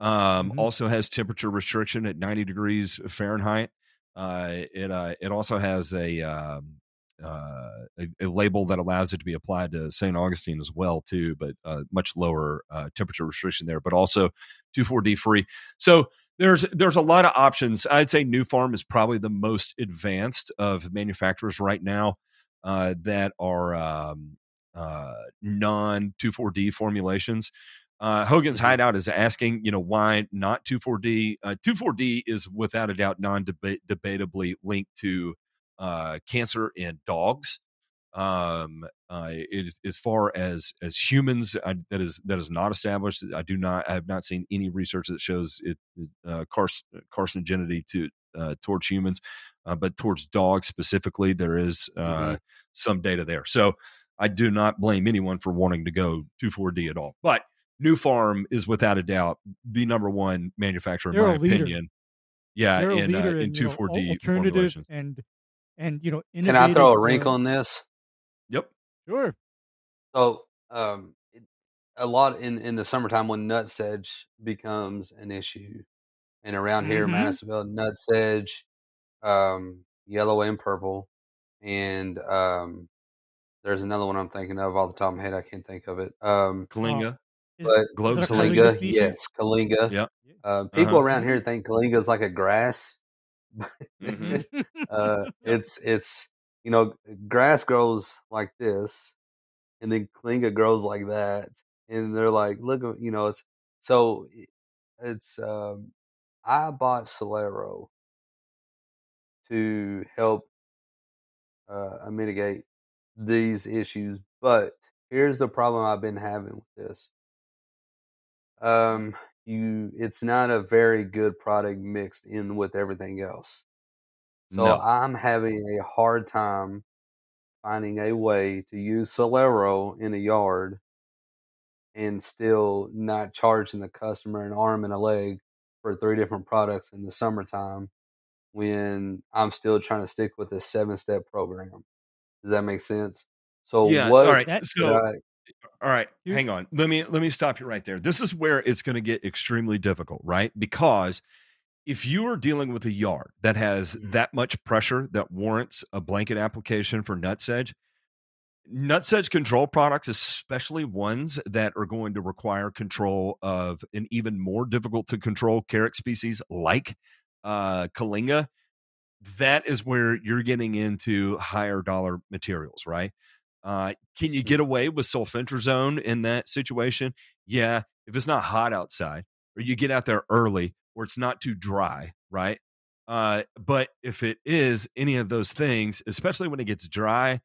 Um, Mhm. Also has temperature restriction at 90 degrees Fahrenheit. Uh, it uh, it also has a, um, uh, a a label that allows it to be applied to St. Augustine as well too, but uh, much lower uh, temperature restriction there. But also 2,4-D free. So there's there's a lot of options. I'd say Nufarm is probably the most advanced of manufacturers right now uh, that are um, uh, non 2,4-D formulations. Uh, Hogan's Mhm. Hideout is asking, you know, why not 2,4-D? Uh, 2,4-D is without a doubt non-debatably linked to uh, cancer in dogs. Um, uh, it is, as far as as humans, I, that is that is not established. I do not. I have not seen any research that shows it is uh, cars, carcinogenity to uh, towards humans, uh, but towards dogs specifically, there is uh, Mhm. some data there. So I do not blame anyone for wanting to go to 2,4-D at all. But Nufarm is without a doubt the number one manufacturer in They're my opinion. Yeah, in uh, in in, you know, 2,4-D alternative formulations. and and you know Can I throw a wrinkle in this? Yep. Sure. So, um, a lot in in the summertime when nut sedge becomes an issue, and around here, Mhm. Madisonville, nut sedge, um, yellow and purple, and um, there's another one I'm thinking of all the time. head. I can't think of it. Um, Kyllinga. Is, but is Globe Kyllinga, Kyllinga Kyllinga, species? yes, Kyllinga. Yeah. Uh, people Uh-huh. around here think Kyllinga is like a grass. Mhm. uh, it's it's you know grass grows like this, and then Kyllinga grows like that, and they're like, look, you know, it's so it's. Um, I bought Celero to help uh, mitigate these issues, but here's the problem I've been having with this. Um, you, it's not a very good product mixed in with everything else. So No. I'm having a hard time finding a way to use Celero in a yard and still not charging the customer an arm and a leg for three different products in the summertime when I'm still trying to stick with a seven step program. Does that make sense? So Yeah. what All right. So I- All right, You- hang on. Let me let me stop you right there. This is where it's going to get extremely difficult, right? Because if you are dealing with a yard that has Mhm. that much pressure that warrants a blanket application for nut sedge, nut sedge control products, especially ones that are going to require control of an even more difficult to control carrot species like uh, Kyllinga, that is where you're getting into higher dollar materials, right? Uh, can you get away with sulfentrazone in that situation? Yeah, if it's not hot outside, or you get out there early, or it's not too dry, right? Uh, but if it is any of those things, especially when it gets dry,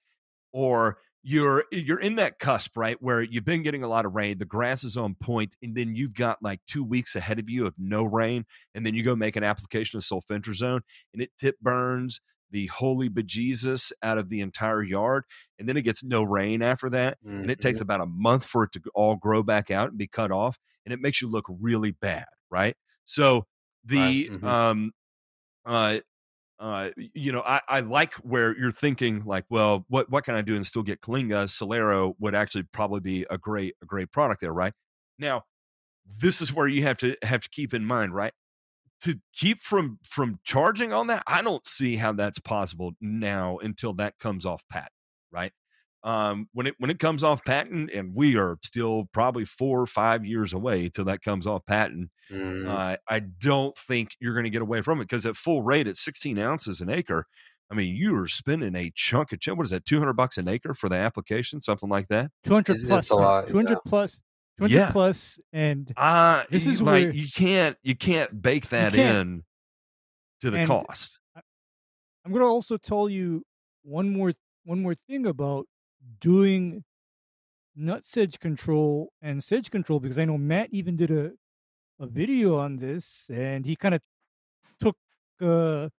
or you're you're in that cusp, right, where you've been getting a lot of rain, the grass is on point, and then you've got like two weeks ahead of you of no rain, and then you go make an application of sulfentrazone, and it tip burns the holy bejesus out of the entire yard, and then it gets no rain after that, and it takes Mhm. about a month for it to all grow back out and be cut off, and it makes you look really bad, right? So the mhm. um uh uh you know I, I like where you're thinking like well what what can i do and still get kyllinga celero would actually probably be a great a great product there right now this is where you have to have to keep in mind right to keep from from charging on that i don't see how that's possible now until that comes off patent right um when it when it comes off patent and we are still probably four or five years away till that comes off patent Mhm. uh, I don't think you're going to get away from it because at full rate, at 16 ounces an acre, I mean, you are spending a chunk of chip. What is that? 200 bucks an acre for the application, something like that. 200 It's- it's plus, a lot, 200 yeah. plus, 200 Yeah. plus, and Uh, This is like where- you can't you can't bake that can't- in. to the And- cost. I'm going to also tell you one more one more thing about doing nut sedge control and sedge control because I know Matt even did a a video on this and he kind of took uh,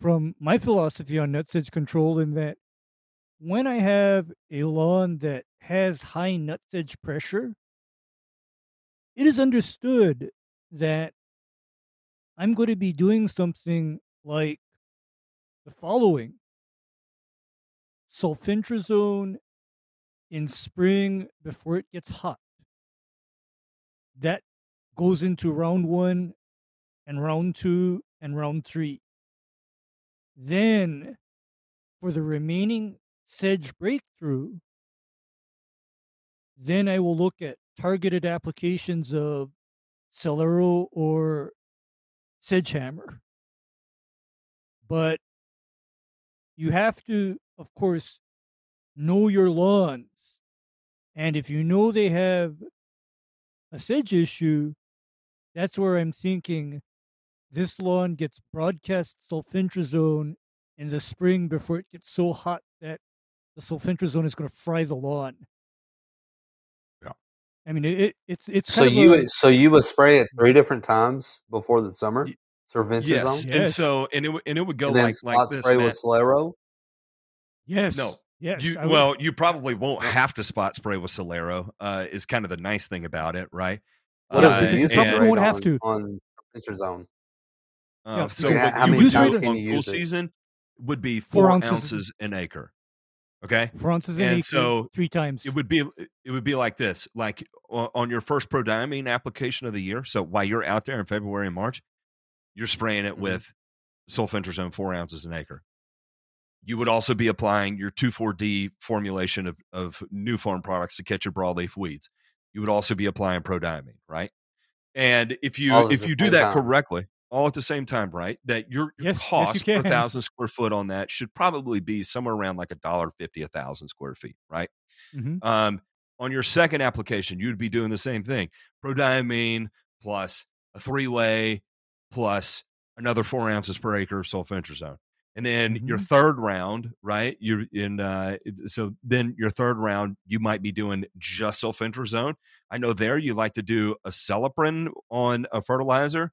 from my philosophy on nut sedge control in that when I have a lawn that has high nut sedge pressure, it is understood that I'm going to be doing something like the following sulfentrazone in spring before it gets hot. That goes into round one and round two and round three. Then, for the remaining sedge breakthrough, then I will look at targeted applications of Celero or Sedgehammer. But you have to, of course, know your lawns. And if you know they have a sedge issue, that's where I'm thinking this lawn gets broadcast sulfentrazone in the spring before it gets so hot that the sulfentrazone is going to fry the lawn. Yeah. I mean, it, it it's it's So kind you a, so you would spray it three different times before the summer, Y- sulfentrazone, Yes, and Yes. so and it would- and it would go and then like spot like this. spray Matt. with Celero. yes, No, yes. You, well, you probably won't have to spot spray with Celero. Uh, is kind of the nice thing about it, right? What Yeah, Uh, it? You you probably won't have to. on sulfentrazone. Uh, Yeah, so because what how you many would times do can on you cool use it? season would be Four four, ounces. ounces. an acre. Okay, for ounces an and so three times. it would be it would be like this: like on your first prodiamine application of the year. So while you're out there in February and March, you're spraying it Mhm. with sulfentrazone four ounces an acre. You would also be applying your 2,4-D formulation of, of Nufarm products to catch your broadleaf weeds. You would also be applying prodiamine, right? And if you if you do that time. correctly, all at the same time, right? That your, your Yes, yes, you cost per thousand square foot on that should probably be somewhere around like a dollar fifty a thousand square feet, right? Mhm. Um, on your second application, you'd be doing the same thing: prodiamine plus a three-way plus another four ounces per acre of sulfentrazone. And then your Mhm. third round, right? You're in. Uh, so then your third round, you might be doing just sulfentrazone. I know there you like to do a celiprin on a fertilizer,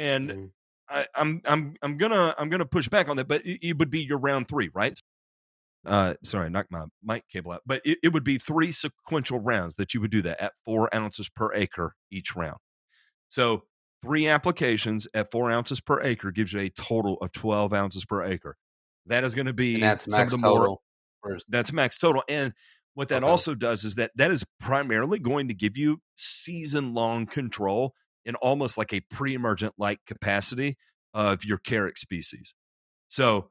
and Mhm. I, I'm I'm I'm gonna I'm gonna push back on that, but it, it would be your round three, right? Uh, sorry, I knocked my mic cable out, but it, it would be three sequential rounds that you would do that at four ounces per acre each round. So three applications at four ounces per acre gives you a total of twelve ounces per acre. That is going to be And that's max more total. for- that's max total. And what that Okay. also does is that that is primarily going to give you season long control in almost like a pre emergent like capacity of your carrot species. So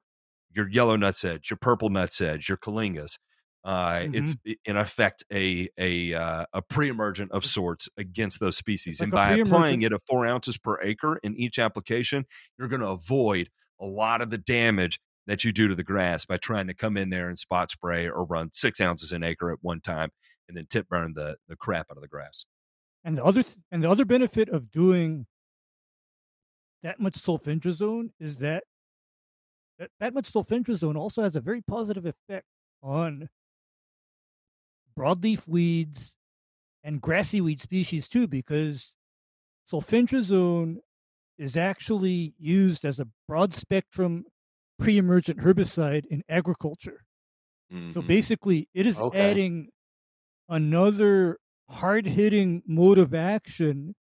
your yellow nutsedge, your purple nutsedge, your kyllingas. Uh, It's Mm-hmm. i- in effect a a uh, a pre-emergent of sorts against those species, like and by applying it at four ounces per acre in each application, you're going to avoid a lot of the damage that you do to the grass by trying to come in there and spot spray or run six ounces an acre at one time and then tip burn the the crap out of the grass. And the other th- and the other benefit of doing that much sulfentrazone is that that, that much sulfentrazone also has a very positive effect on broadleaf weeds and grassy weed species too, because sulfentrazone is actually used as a broad spectrum pre-emergent herbicide in agriculture. So Mhm. basically, it is Okay. adding another hard hitting mode of action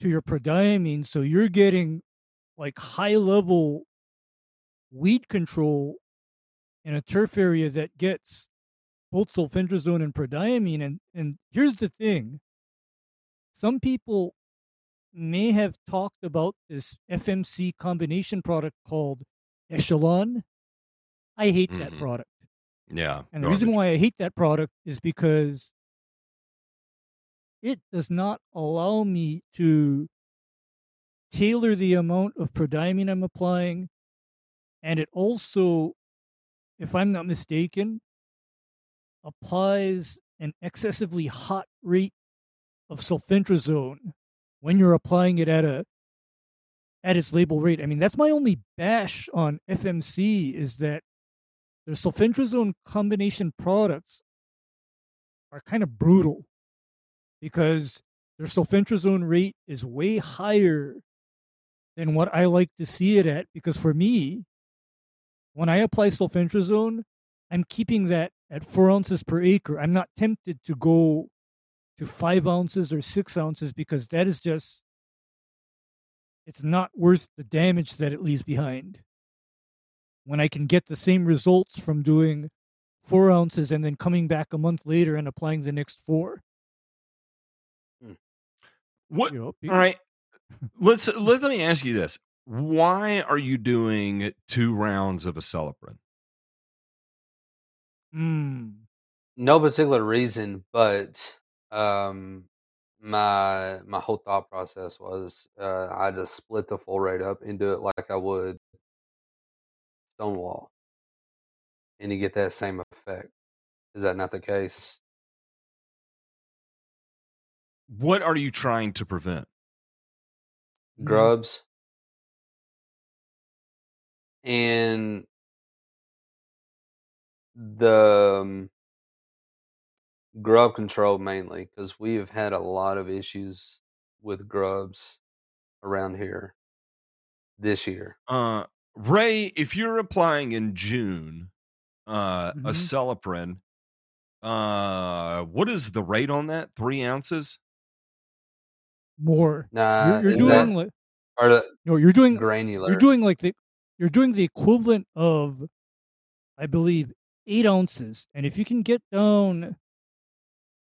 to your prodiamine. So you're getting like high level weed control in a turf area that gets both sulfentrazone and prodiamine. And, and here's the thing some people may have talked about this FMC combination product called Echelon. I hate that Mhm. product. yeah, And the reason why I hate that product is because it does not allow me to tailor the amount of prodiamine I'm applying. And it also, if I'm not mistaken, applies an excessively hot rate of sulfentrazone when you're applying it at a at its label rate. I mean, that's my only bash on FMC is that their sulfentrazone combination products are kind of brutal because their sulfentrazone rate is way higher than what I like to see it at. Because for me, when I apply sulfentrazone, I'm keeping that at four ounces per acre. I'm not tempted to go to five ounces or six ounces because that is just it's not worth the damage that it leaves behind. When I can get the same results from doing four ounces and then coming back a month later and applying the next four. What? You know, All right. Let's let, let me ask you this. Why are you doing two rounds of acelepryn? Mm, No particular reason, but um, my my whole thought process was uh, I just split the full rate up and do it like I would Stonewall, and you get that same effect. Is that not the case? What are you trying to prevent? mm, Grubs and the um, grub control mainly because we have had a lot of issues with grubs around here this year. Uh, Ray, if you're applying in June, uh, Mhm. acelepryn, uh, what is the rate on that? Three ounces? More. Nah, You're, you're doing like part of no, you're doing granular? you're doing like the you're doing the equivalent of I believe eight ounces. And if you can get down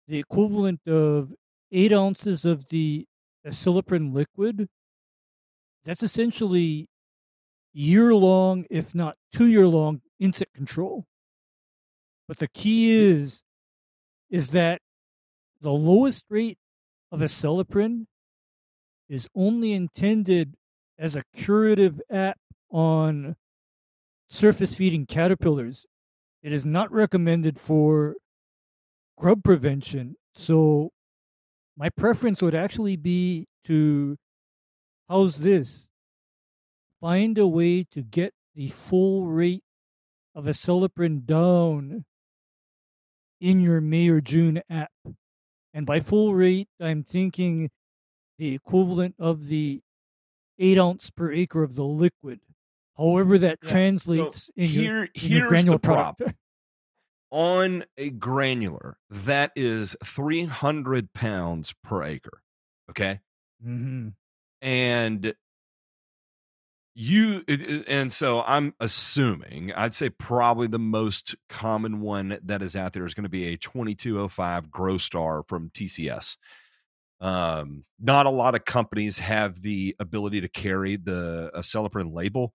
the equivalent of eight ounces of the acelepryn liquid, that's essentially year long, if not two year long, insect control. But the key is is that the lowest rate of acelepryn is only intended as a curative app on surface feeding caterpillars. It is not recommended for grub prevention. So my preference would actually be to how's this? Find a way to get the full rate of a acelepryn down in your May or June app. And by full rate, I'm thinking the equivalent of the eight ounce per acre of the liquid. However, that Yeah, translates in, your, here, in your granular product. on a granular that is 300 pounds per acre okay hmm and you and so i'm assuming i'd say probably the most common one that is out there is going to be a 2205 GroStar from tcs um not a lot of companies have the ability to carry the acelepryn label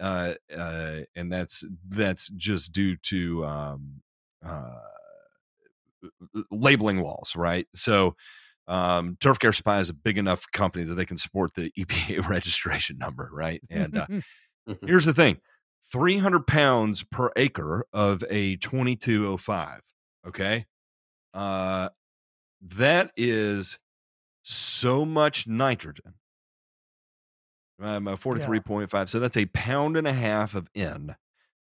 uh, uh, and that's that's just due to um, uh, labeling laws, right? So, um, Turf Care Supply is a big enough company that they can support the EPA registration number, right? And uh, Mhm. here's the thing: 300 pounds per acre of a 2205. Okay, uh, that is so much nitrogen um, uh, 43.5. So that's a pound and a half of N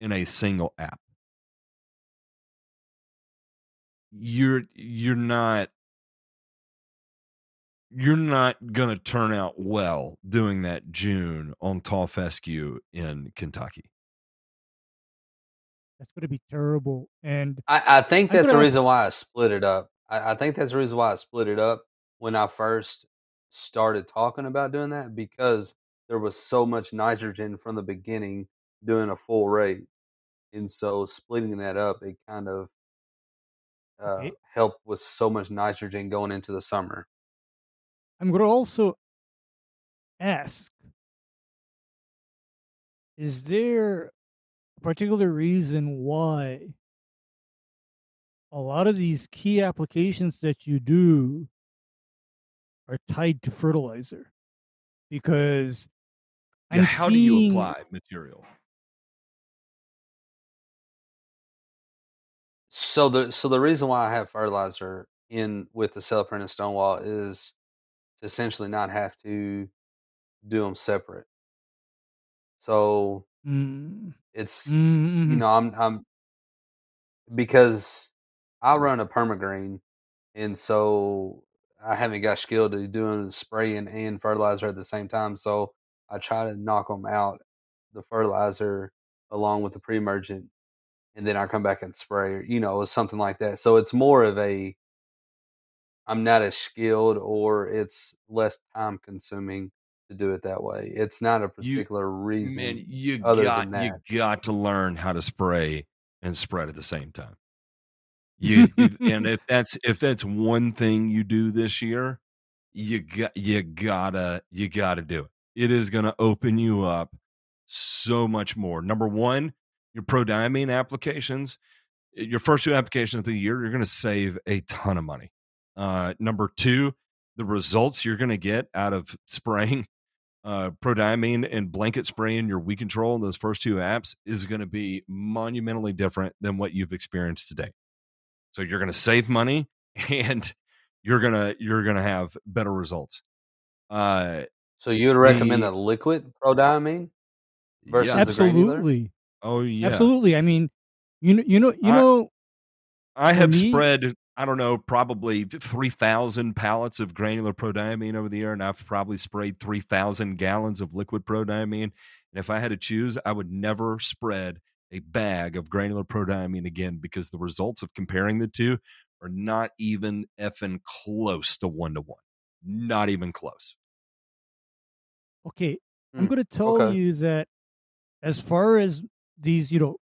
in a single app. You're you're not you're not gonna turn out well doing that June on Tall Fescue in Kentucky. That's going to be terrible. And I, I think that's the gonna ask- reason why I split it up. I, I think that's the reason why I split it up when I first started talking about doing that because there was so much nitrogen from the beginning doing a full rate. And so splitting that up, it kind of uh, Okay. helped with so much nitrogen going into the summer. I'm going to also ask Is there a particular reason why a lot of these key applications that you do are tied to fertilizer? Because Yeah, I'm how do you apply material? So the so the reason why I have fertilizer in with the Celiprin and Stonewall is to essentially not have to do them separate. So Mm. it's Mm, you know I'm I'm because I run a permagreen, and so I haven't got skilled to doing spraying and fertilizer at the same time. So I try to knock them out, the fertilizer along with the pre-emergent, and then I come back and spray, or you know, something like that. So it's more of a I'm not as skilled, or it's less time consuming to do it that way. It's not a You particular man, reason you other got you got to learn how to spray and spread at the same time. You and if that's if that's one thing you do this year, you got you gotta you gotta do it. It is gonna open you up so much more. Number one, your prodiamine applications, eh, your first two applications of the year, you're gonna save a ton of money. Uh, number two, the results you're gonna get out of spraying uh, prodiamine and blanket spraying your weed control in those first two apps is going to be monumentally different than what you've experienced today. So you're going to save money and you're going to you're going to have better results. Uh So you would recommend the the liquid prodiamine versus yeah. the granular? Absolutely. Oh yeah. Absolutely. I mean, you know, you know, you I know, I have me, spread I don't know probably 3000 pallets of granular prodiamine over the year and I've probably sprayed 3000 gallons of liquid prodiamine and if I had to choose I would never spread a bag of granular prodiamine again because the results of comparing the two are not even effing close to one to one. Not even close. okay, I'm Hmm, going to tell okay. you that as far as these, you know,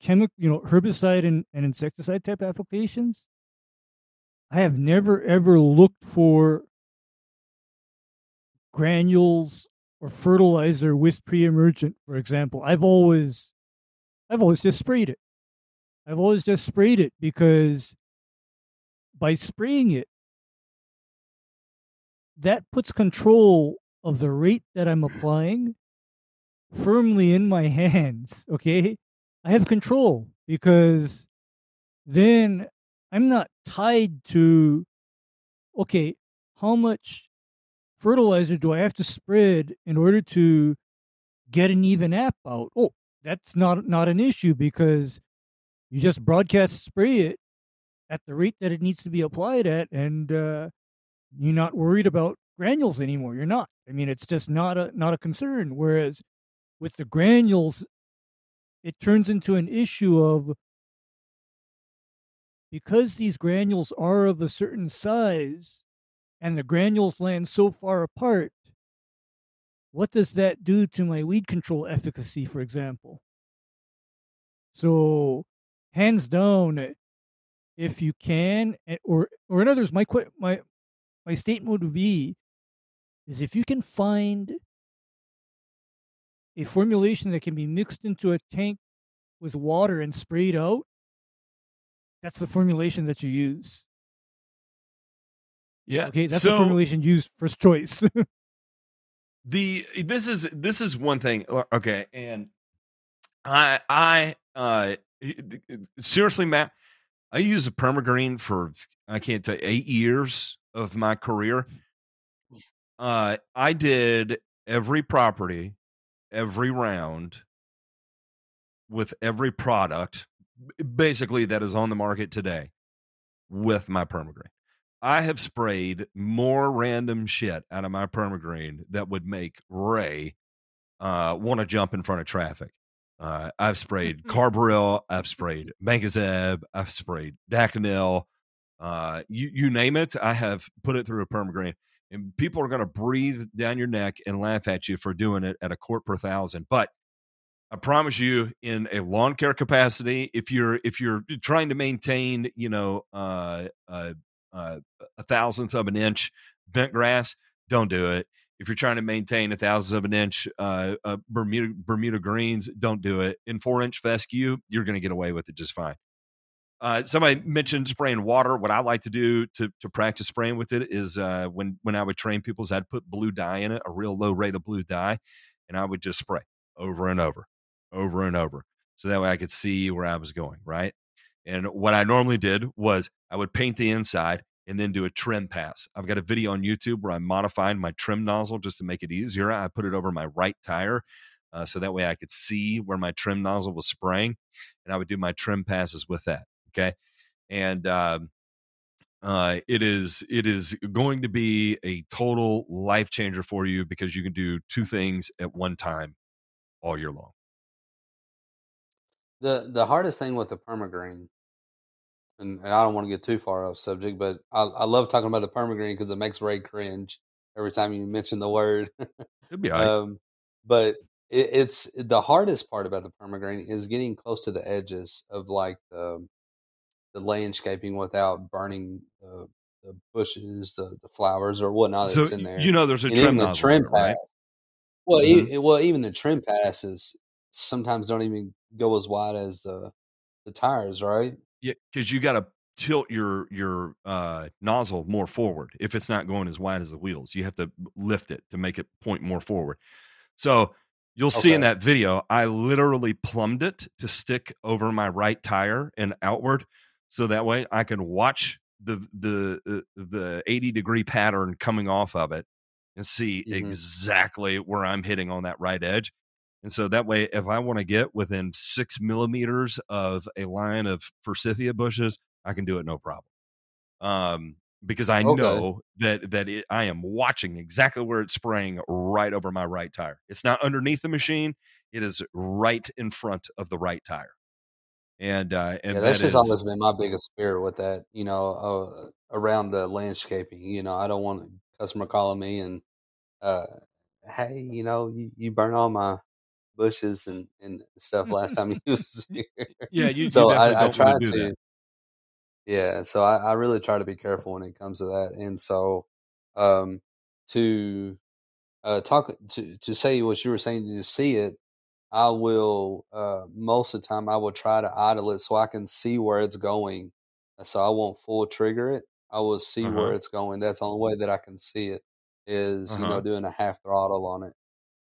chemical, you know, herbicide and, and insecticide type applications, I have never ever looked for granules or fertilizer with pre-emergent, for example. I've always, I've always just sprayed it. I've always just sprayed it because by spraying it, that puts control of the rate that I'm applying firmly in my hands. Okay. I have control because then I'm not tied to, okay, how much fertilizer do I have to spread in order to get an even app out? Oh, that's not not an issue because you just broadcast spray it at the rate that it needs to be applied at, and uh, you're not worried about granules anymore. You're not. I mean, it's just not a not a concern. Whereas with the granules, it turns into an issue of because these granules are of a certain size and the granules land so far apart, what does that do to my weed control efficacy, for example? So, hands down, if you can, eh, or or in others, my my my statement would be, is if you can find a formulation that can be mixed into a tank with water and sprayed out, that's the formulation that you use. Yeah. Okay, that's the So formulation used first choice. the this is this is one thing okay and i i uh seriously matt i use a permagreen for i can't tell you, eight years of my career uh i did every property every round with every product basically that is on the market today with my permagreen I have sprayed more random shit out of my permagreen that would make Ray uh, want to jump in front of traffic. Uh, I've sprayed Carbaryl, I've sprayed Mancozeb, I've sprayed Daconil, uh, you you name it. I have put it through a permagreen, and people are going to breathe down your neck and laugh at you for doing it at a quart per thousand. But I promise you, in a lawn care capacity, if you're if you're trying to maintain, you know, uh, uh, uh, a thousandth of an inch bent grass, don't do it. If you're trying to maintain a thousandth of an inch uh, uh, Bermuda Bermuda greens, don't do it. In four inch fescue, you're going to get away with it just fine. Uh, somebody mentioned spraying water. What I like to do to to practice spraying with it is uh, when when I would train people, is I'd put blue dye in it, a real low rate of blue dye, and I would just spray over and over, over and over, so that way I could see where I was going. Right. And what I normally did was I would paint the inside and then do a trim pass. I've got a video on YouTube where I'm modifying my trim nozzle just to make it easier. I put it over my right tire uh, so that way I could see where my trim nozzle was spraying, and I would do my trim passes with that. Okay, and um, uh, it is it is going to be a total life changer for you because you can do two things at one time all year long. The the hardest thing with the permagreen, and, and I don't want to get too far off subject, but I, I love talking about the permagreen because it makes Ray cringe every time you mention the word. It'd be all right. um, but it, it's the hardest part about the permagreen is getting close to the edges of like the the landscaping without burning the, the bushes, the, the flowers, or whatnot so that's in there. you know there's a And trim the trim right? pass. Well, Mhm. e- well, even the trim passes sometimes don't even go as wide as the the tires, right? Yeah, because you got to tilt your your uh, nozzle more forward if it's not going as wide as the wheels. You have to lift it to make it point more forward. So you'll see in that video, I literally plumbed it to stick over my right tire and outward, so that way I can watch the the uh, the 80 degree pattern coming off of it and see Mhm. exactly where I'm hitting on that right edge. And so that way, if I want to get within six millimeters of a line of forsythia bushes, I can do it no problem. Um, because I Okay. know that that it, I am watching exactly where it's spraying right over my right tire. It's not underneath the machine; it is right in front of the right tire. And uh, and yeah, that's that just is always been my biggest fear with that. You know, uh, around the landscaping. You know, I don't want a customer calling me and, uh, hey, you know, you, you burn all my bushes and and stuff last time you was here. yeah. You, you so definitely I, I try to. Yeah, so I, I really try to be careful when it comes to that. And so um to uh talk to to say what you were saying to see it, I will uh most of the time I will try to idle it so I can see where it's going. Uh, So I won't full trigger it. I will see Uh where it's going. That's the only way that I can see it is, Uh you know, doing a half throttle on it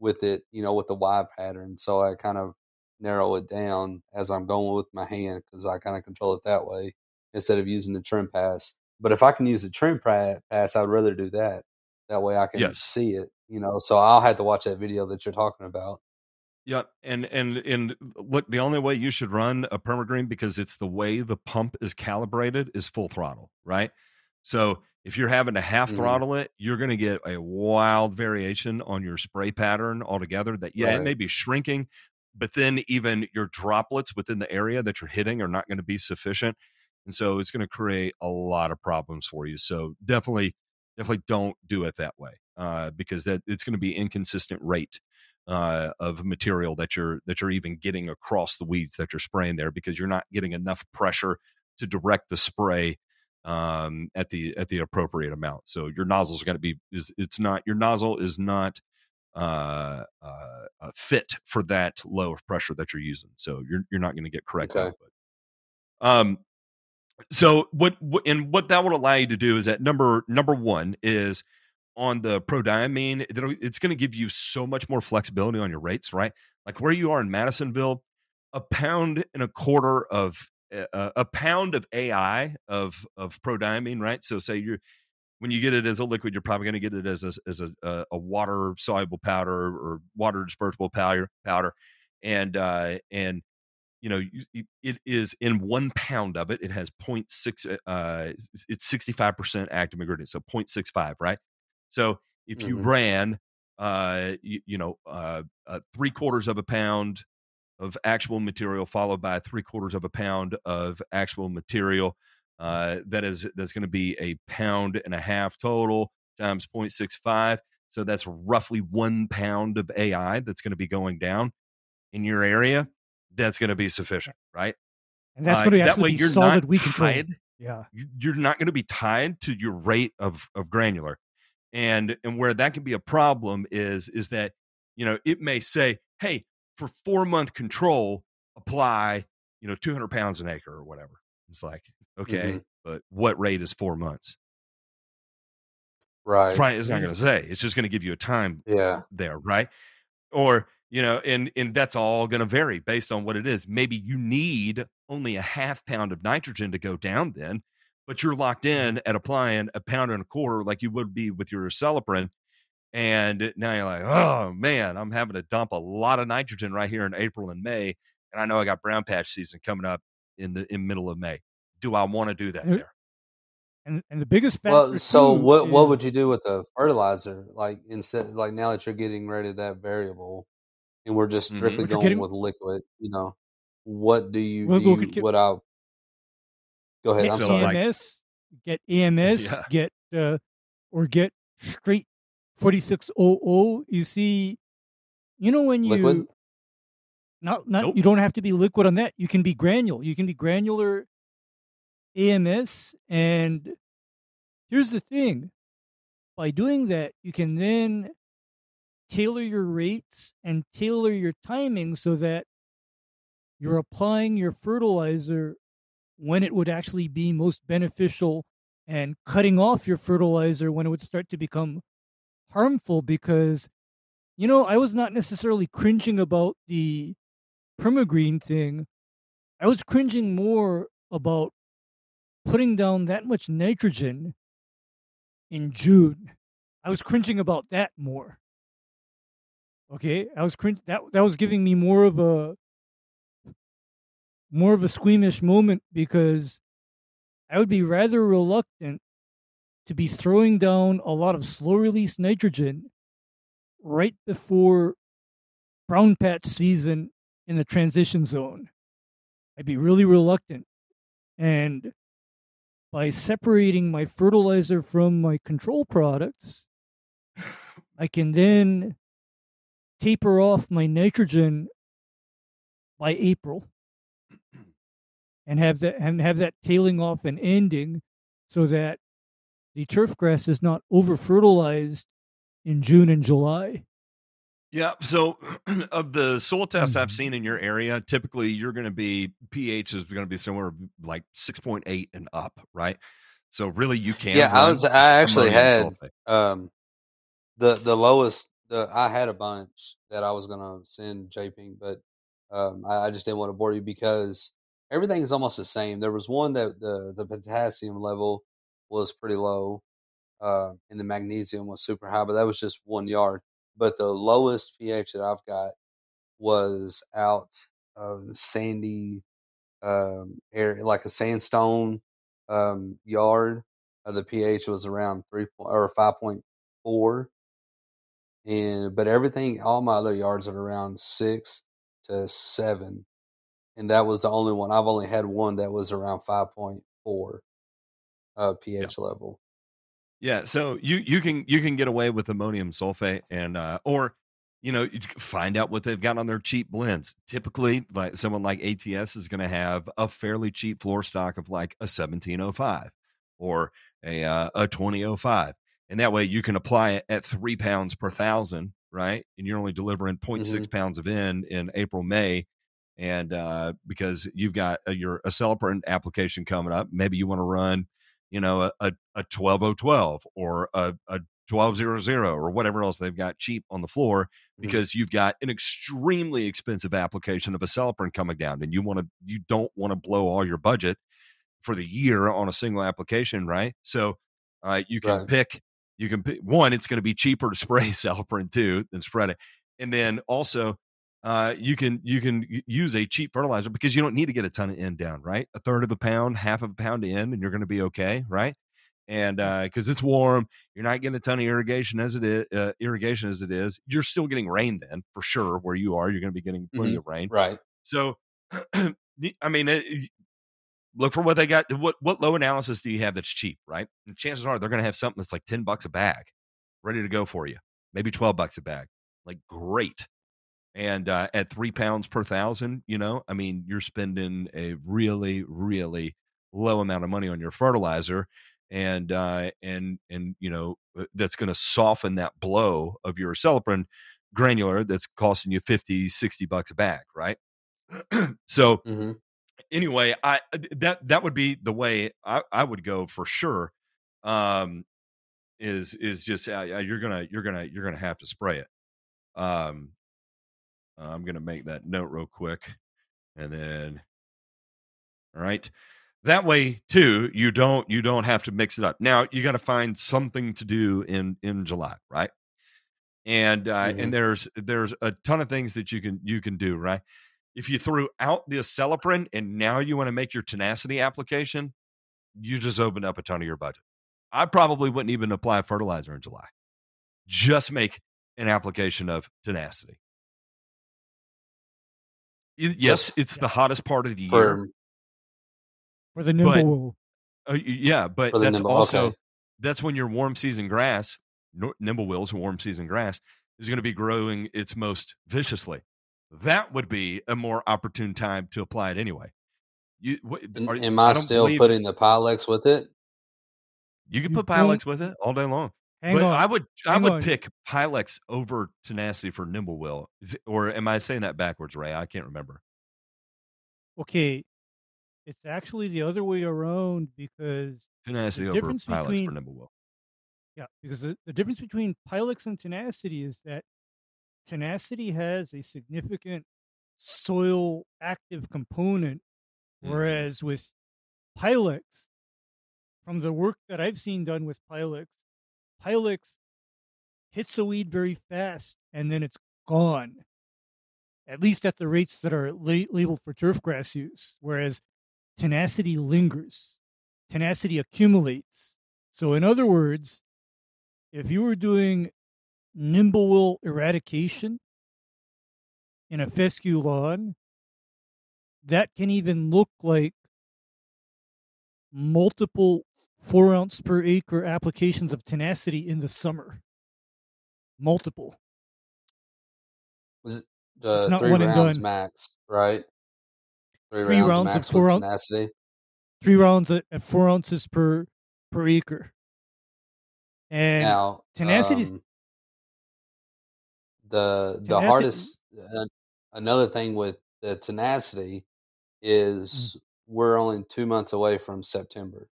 with it, you know, with the Y pattern. So I kind of narrow it down as I'm going with my hand because I kind of control it that way instead of using the trim pass. But if I can use the trim pass, I'd rather do that. That way I can Yes. see it, you know. So I'll have to watch that video that you're talking about. Yeah, and and and look, the only way you should run a permagreen because it's the way the pump is calibrated is full throttle, right? So if you're having to half hmm throttle it, you're going to get a wild variation on your spray pattern altogether. That yeah, it may be shrinking, but then even your droplets within the area that you're hitting are not going to be sufficient, and so it's going to create a lot of problems for you. So definitely, definitely don't do it that way uh, because that it's going to be inconsistent rate uh, of material that you're that you're even getting across the weeds that you're spraying there because you're not getting enough pressure to direct the spray um, at the at the appropriate amount. So your nozzle's going to be is it's not your nozzle is not uh, uh, uh, fit for that low of pressure that you're using. So you're you're not going to get correct Okay. output. Um, so what, what and what that would allow you to do is that number number one is on the prodiamine it's going to give you so much more flexibility on your rates right like where you are in madisonville a pound and a quarter of uh, a pound of ai of of prodiamine right? So say you're when you get it as a liquid you're probably going to get it as a as a, a, a water soluble powder or water dispersible powder powder. And uh and you know you- it- is in one pound of it it has 0.6 uh it's 65% active ingredient so 0.65 right? So if you hmm ran uh you, you know uh, uh three quarters of a pound of actual material followed by three quarters of a pound of actual material uh that is that's going to be a pound and a half total times 0.65 so that's roughly one pound of ai that's going to be going down in your area that's going to be sufficient, right? And that's Uh, going to that actually way be you're solid not tied. Yeah. You- You're not going to be tied to your rate of of granular, and and where that can be a problem is is that you know it may say, hey, for four month control, apply you know 200 pounds an acre or whatever. It's like okay, hmm but what rate is four months? It's Right. probably it's not going to say. It's just going to give you a time Yeah. there, right? Or you know, and and that's all going to vary based on what it is. Maybe you need only a half pound of nitrogen to go down then, but you're locked in at applying a pound and a quarter like you would be with your Acelepryn. And now you're like, oh man, I'm having to dump a lot of nitrogen right here in April and May. And I know I got brown patch season coming up in the in middle of May. Do I want to do that there? And and the biggest factor. Well, so too what what is- would you do with the fertilizer? Like instead, like now that you're getting rid of that variable, and we're just Mhm. strictly But you're going getting- with liquid, you know, what do you We'll do? go You, get- what I go ahead? get I'm So, sorry. AMS, get AMS, Yeah. get uh, or get straight 4600. You see, you know when you Liquid? not not Nope. you don't have to be liquid on that. You can be granular. You can be granular AMS and here's the thing. By doing that, you can then tailor your rates and tailor your timing so that you're applying your fertilizer when it would actually be most beneficial and cutting off your fertilizer when it would start to become harmful because you know i was not necessarily cringing about the permagreen thing. I was cringing more about putting down that much nitrogen in june. I was cringing about that more. Okay? I was cringe that that was giving me more of a more of a squeamish moment because I would be rather reluctant to be throwing down a lot of slow release nitrogen right before brown patch season in the transition zone. I'd be really reluctant. And by separating my fertilizer from my control products, I can then taper off my nitrogen by April and have that and have that tailing off and ending so that the turf grass is not over fertilized in June and July. Yeah. So, of the soil tests I've Mhm. seen in your area, typically you're going to be pH is going to be somewhere like 6.8 and up, right? So, really, you can. Yeah, I was- I actually had- Um, the the lowest the I had a bunch that I was gonna send J Pink, but um, I, I just didn't want to bore you because everything is almost the same. There was one that the the potassium level was pretty low, uh, and the magnesium was super high, but that was just one yard. But the lowest pH that I've got was out of the sandy um, area, like a sandstone um, yard. Uh, the pH was around three point or five point four, and but everything, all my other yards are around six to seven, and that was the only one. I've only had one that was around five point four uh, pH level. Yeah, so you you can you can get away with ammonium sulfate and uh or you know you find out what they've got on their cheap blends. Typically, like someone like ATS is going to have a fairly cheap floor stock of like a 1705 or a uh, a 2005, and that way you can apply it at three pounds per thousand, right? And you're only delivering 0.6 pounds of in in April May. And uh, because you've got uh, your Acelepryn application coming up, maybe you want to run you know, a, a, a 12012 or a, a 1200 or whatever else they've got cheap on the floor Mhm. because you've got an extremely expensive application of a Acelepryn coming down and you want to, you don't want to blow all your budget for the year on a single application, right? So uh, you can Right. pick, you can pick one, it's going to be cheaper to spray Acelepryn too than spread it. And then also, uh, you can you can use a cheap fertilizer because you don't need to get a ton of N down, right? A third of a pound, half of a pound in, and you're going to be okay, right? And because it's warm, you're not getting a ton of irrigation as it is. Uh, irrigation as it is, you're still getting rain then for sure. Where you are, you're going to be getting plenty of rain. Right. So, I mean, it, look for what they got. What what low analysis do you have that's cheap, right? And chances are they're going to have something that's like ten bucks a bag, ready to go for you. Maybe twelve bucks a bag. Like great. And uh, at three pounds per thousand, you know, I mean, you're spending a really, really low amount of money on your fertilizer, and uh, and and you know uh, that's going to soften that blow of your Acelepryn granular that's costing you 50 60 bucks a bag right? So hmm anyway i uh, that that would be the way i, I would go for sure um is is just uh, you're gonna you're gonna you're gonna have to spray it. Um i'm gonna make that note real quick and then all right that way too you don't you don't have to mix it up. Now you got to find something to do in in july right? And uh Mhm. and there's there's a ton of things that you can you can do right? If you threw out the acelepryn and now you want to make your tenacity application you just opened up a ton of your budget. I probably wouldn't even apply fertilizer in july. Just make an application of tenacity Y- yes it's Yeah. the hottest part of the year for for the nimble But- Uh, yeah, but that's nimble. also okay. that's when your warm season grass, nimblewills, warm season grass, is going to be growing its most viciously. That would be a more opportune time to apply it anyway. You, what, are, am I don't still believe- putting the Pylex with it? You can You put don't- Pylex with it all day long, Hang but on. I would I hang would on. pick Pylex over Tenacity for Nimblewill. Is it- or am I saying that backwards, Ray? I can't remember. okay, it's actually the other way around because Tenacity over difference Pylex between- for Nimblewill. yeah, because the, the difference between Pylex and Tenacity is that Tenacity has a significant soil active component, Mhm. whereas with Pylex, from the work that I've seen done with Pylex, Pylex hits a weed very fast and then it's gone. At least at the rates that are la- labeled for turf grass use, whereas tenacity lingers, tenacity accumulates. So, in other words, if you were doing nimblewill eradication in a fescue lawn, that can even look like multiple four ounce per acre applications of tenacity in the summer. Multiple. Was it uh, not three one and rounds done. max, right? Three, Three rounds, rounds of max four tenacity. Three rounds at, at four ounces per per acre. And now, tenacity- um, the the Tenacity- hardest. Uh, another thing with the tenacity is Mm. we're only two months away from September,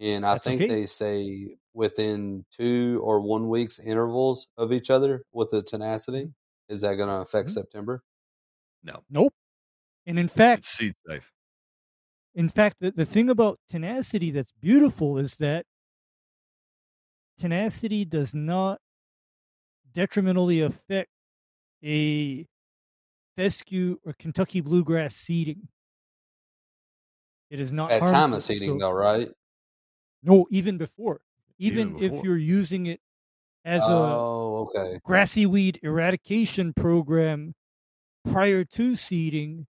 and I That's think okay. they say within two or one weeks intervals of each other with the tenacity. Mm-hmm. Is that going to affect Mhm. September? No, nope. And in fact, it's seed safe. in fact, the, the thing about tenacity that's beautiful is that tenacity does not detrimentally affect a fescue or Kentucky bluegrass seeding. It is not At time of seeding, so- though, right? No, even before. Even, Even if you're using it as a oh, okay. grassy weed eradication program prior to seeding,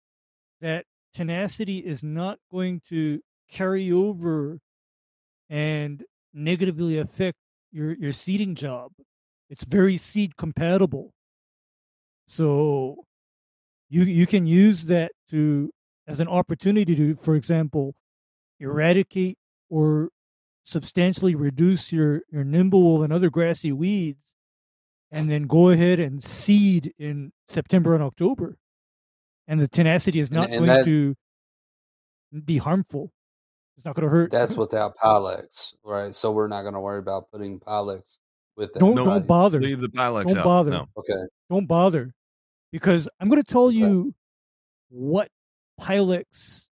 that tenacity is not going to carry over and negatively affect your, your seeding job. It's very seed compatible. So you you can use that to as an opportunity to, for example, eradicate or substantially reduce your, your nimble and other grassy weeds and then go ahead and seed in September and October. And the tenacity is not and going that- to be harmful. It's not going to hurt. That's without Pylex, right? So we're not going to worry about putting Pylex with that. don't No, don't bother. Leave the Pylex Don't out. bother. No. Okay. Don't bother, because I'm going to tell Okay. you what Pylex.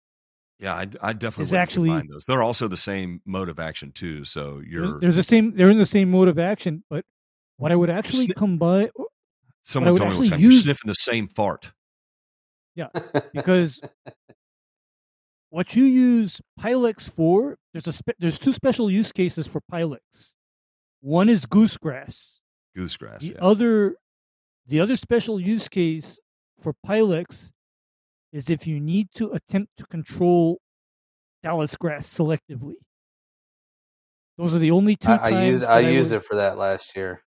Yeah, I, I definitely Is actually- combine those. They're also the same mode of action too. So you're there's the same. They're in the same mode of action, but what I would actually Sni- combine someone told me time you're use- sniffing the same fart. Yeah, because what you use Pylex for, there's a spe- there's two special use cases for Pylex. One is goosegrass. Goosegrass. The Yeah. other, the other special use case for Pylex is if you need to attempt to control Dallas grass selectively. Those are the only two I, times I used that I used would- it for that last year.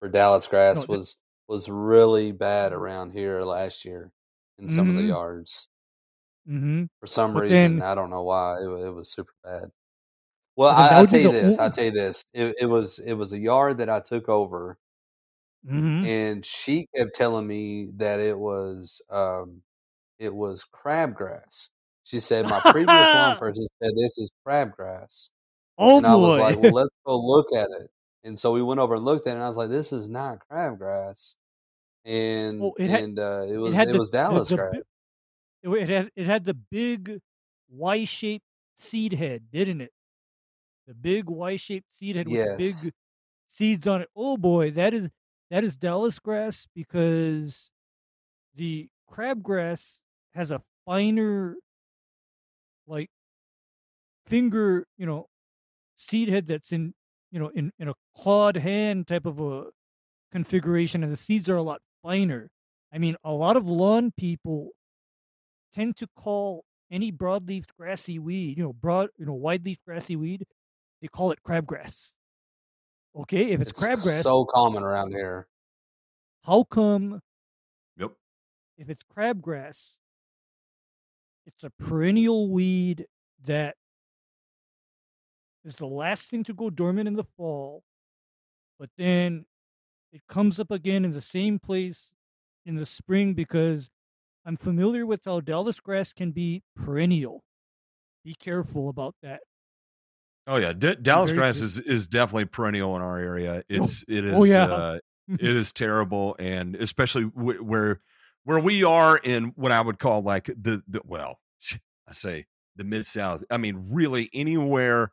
For Dallas grass No, was was really bad around here last year in some of the Mhm. yards. Mhm. For some But reason, then- I don't know why it, it was super bad. Well, I, I'll tell you this. I'll tell you this. It, it was it was a yard that I took over, Mhm. and she kept telling me that it was um, it was crabgrass. She said my previous lawn person said this is crabgrass. Oh and I was like, well, let's go look at it. And so we went over and looked at it, and I was like, this is not crabgrass. And Well, it had- and uh, it was had it the- was Dallas the grass. bi- it, had it had the big Y-shaped seed head, didn't it? The big Y-shaped seed head with Yes. the big seeds on it. Oh boy, that is that is Dallas grass because the crabgrass has a finer like finger, you know, seed head that's in, you know, in in a clawed hand type of a configuration and the seeds are a lot finer. I mean, a lot of lawn people tend to call any broadleaf grassy weed, you know, broad, you know, wide-leaf grassy weed, they call it crabgrass. Okay, if it's, crabgrass, so common around here. how come Yep. if it's crabgrass, it's a perennial weed that is the last thing to go dormant in the fall, but then it comes up again in the same place in the spring because I'm familiar with how Dallas grass can be perennial. Be careful about that. Oh yeah, D- Dallas grass is is definitely perennial in our area. It's it is oh, yeah. uh, it is terrible, and especially w- where where we are in what I would call like the the well, I say the mid south. I mean, really anywhere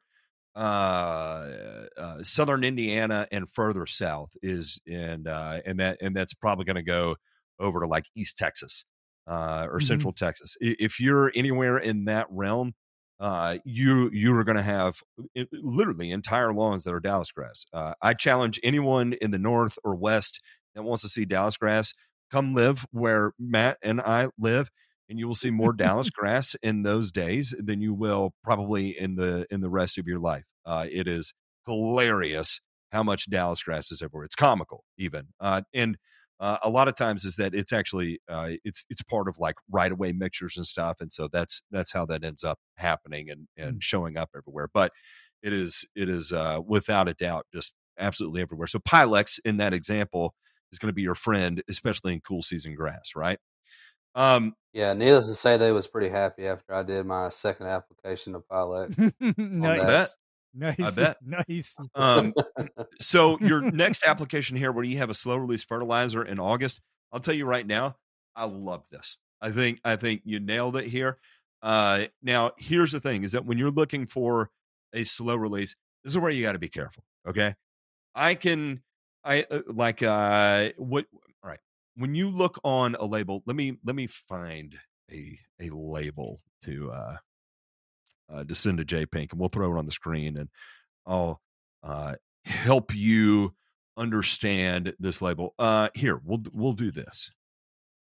uh, uh southern Indiana and further south is and uh and that and that's probably going to go over to like East Texas uh or Mhm. Central Texas. If you're anywhere in that realm, uh you you are going to have i- literally entire lawns that are Dallas grass. Uh I challenge anyone in the north or west that wants to see Dallas grass come live where Matt and I live and you will see more Dallas grass in those days than you will probably in the in the rest of your life. Uh, it is hilarious how much Dallas grass is everywhere. It's comical even, uh, and uh, a lot of times is that it's actually uh, it's it's part of like right away mixtures and stuff, and so that's that's how that ends up happening and and showing up everywhere. But it is it is uh, without a doubt just absolutely everywhere. So Pylex in that example is going to be your friend, especially in cool season grass, right? Um, Yeah, needless to say, they was pretty happy after I did my second application of pilot. nice. that. Nice. bet. Nice. um, so your next application here where you have a slow release fertilizer in august i'll tell you right now i love this i think i think you nailed it here uh now here's the thing is that when you're looking for a slow release this is where you got to be careful okay i can i uh, like uh what all right when you look on a label let me let me find a a label to uh uh to send to j pink and we'll throw it on the screen and i'll uh help you understand this label. Uh here, we'll we'll do this.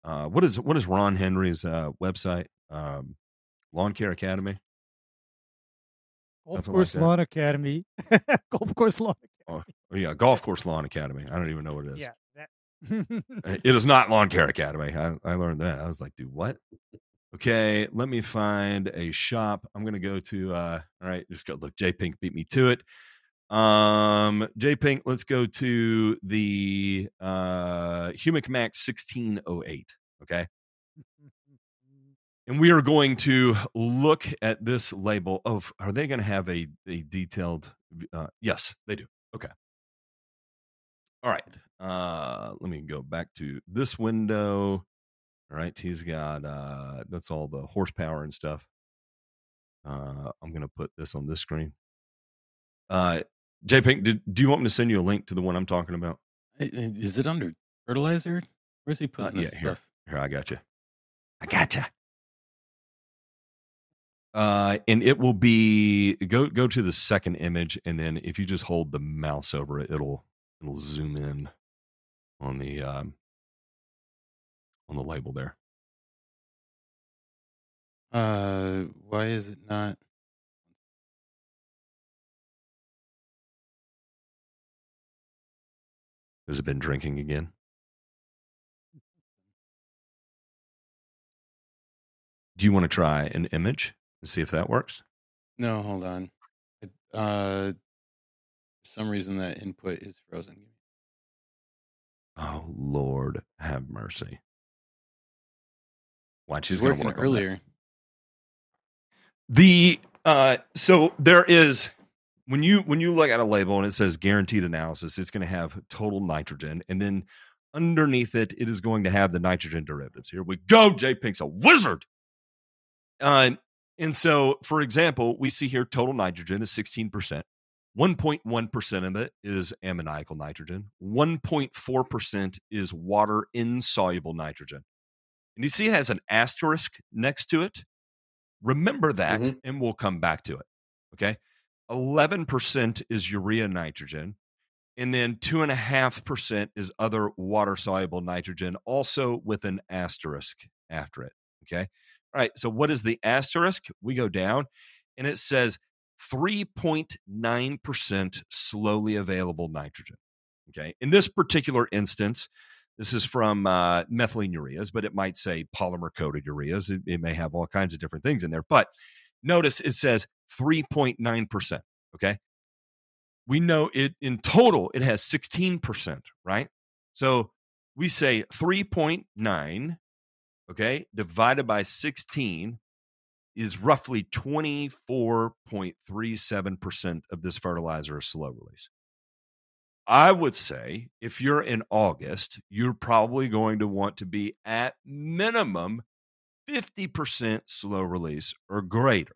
Uh what is what is Ron Henry's uh website? Um Lawn Care Academy. Golf something like course that. lawn academy. Golf course lawn. Oh, yeah, Golf Course Lawn Academy. I don't even know what it is. Yeah. That. Uh, It is not Lawn Care Academy. I, I learned that. I was like, dude, what? Okay, let me find a shop. I'm gonna go to uh all right, just go look, J Pink beat me to it. Um J Pink, let's go to the uh Humic Max 1608. Okay. And we are going to look at this label of are they going to have a a detailed uh yes, they do. Okay. All right. Uh let me go back to this window. All right, he's got uh that's all the horsepower and stuff. Uh I'm going to put this on this screen. Uh J Pink, did, do you want me to send you a link to the one I'm talking about? Is it under fertilizer? Where's he Uh, putting this yeah, here. stuff? Here, I got you. I got you. Uh, and it will be go go to the second image, and then if you just hold the mouse over it, it'll it'll zoom in on the um, on the label there. Uh, why is it not? Has it been drinking again? Do you want to try an image see if that works? No, hold on. Uh, for some reason that input is frozen. Oh Lord, have mercy. Watch, he's going to work earlier. The uh so there is when you when you look at a label and it says guaranteed analysis, it's going to have total nitrogen, and then underneath it, it is going to have the nitrogen derivatives. Here we go. J Pink's a wizard. Uh, And so, for example, we see here total nitrogen is 16%. 1.1% of it is ammoniacal nitrogen. 1.4% is water insoluble nitrogen. And you see it has an asterisk next to it. Remember that, Mhm. and we'll come back to it. Okay. 11% is urea nitrogen. And then 2.5% is other water soluble nitrogen, also with an asterisk after it. Okay. All right. So, what is the asterisk? We go down and it says 3.9% slowly available nitrogen. Okay. In this particular instance, this is from uh, methylene ureas, but it might say polymer coated ureas. It, it may have all kinds of different things in there. But notice it says 3.9%. Okay. We know it in total, it has 16%, right? So we say 3.9, okay, divided by 16 is roughly 24.37% of this fertilizer is slow release. I would say if you're in August, you're probably going to want to be at minimum 50% slow release or greater.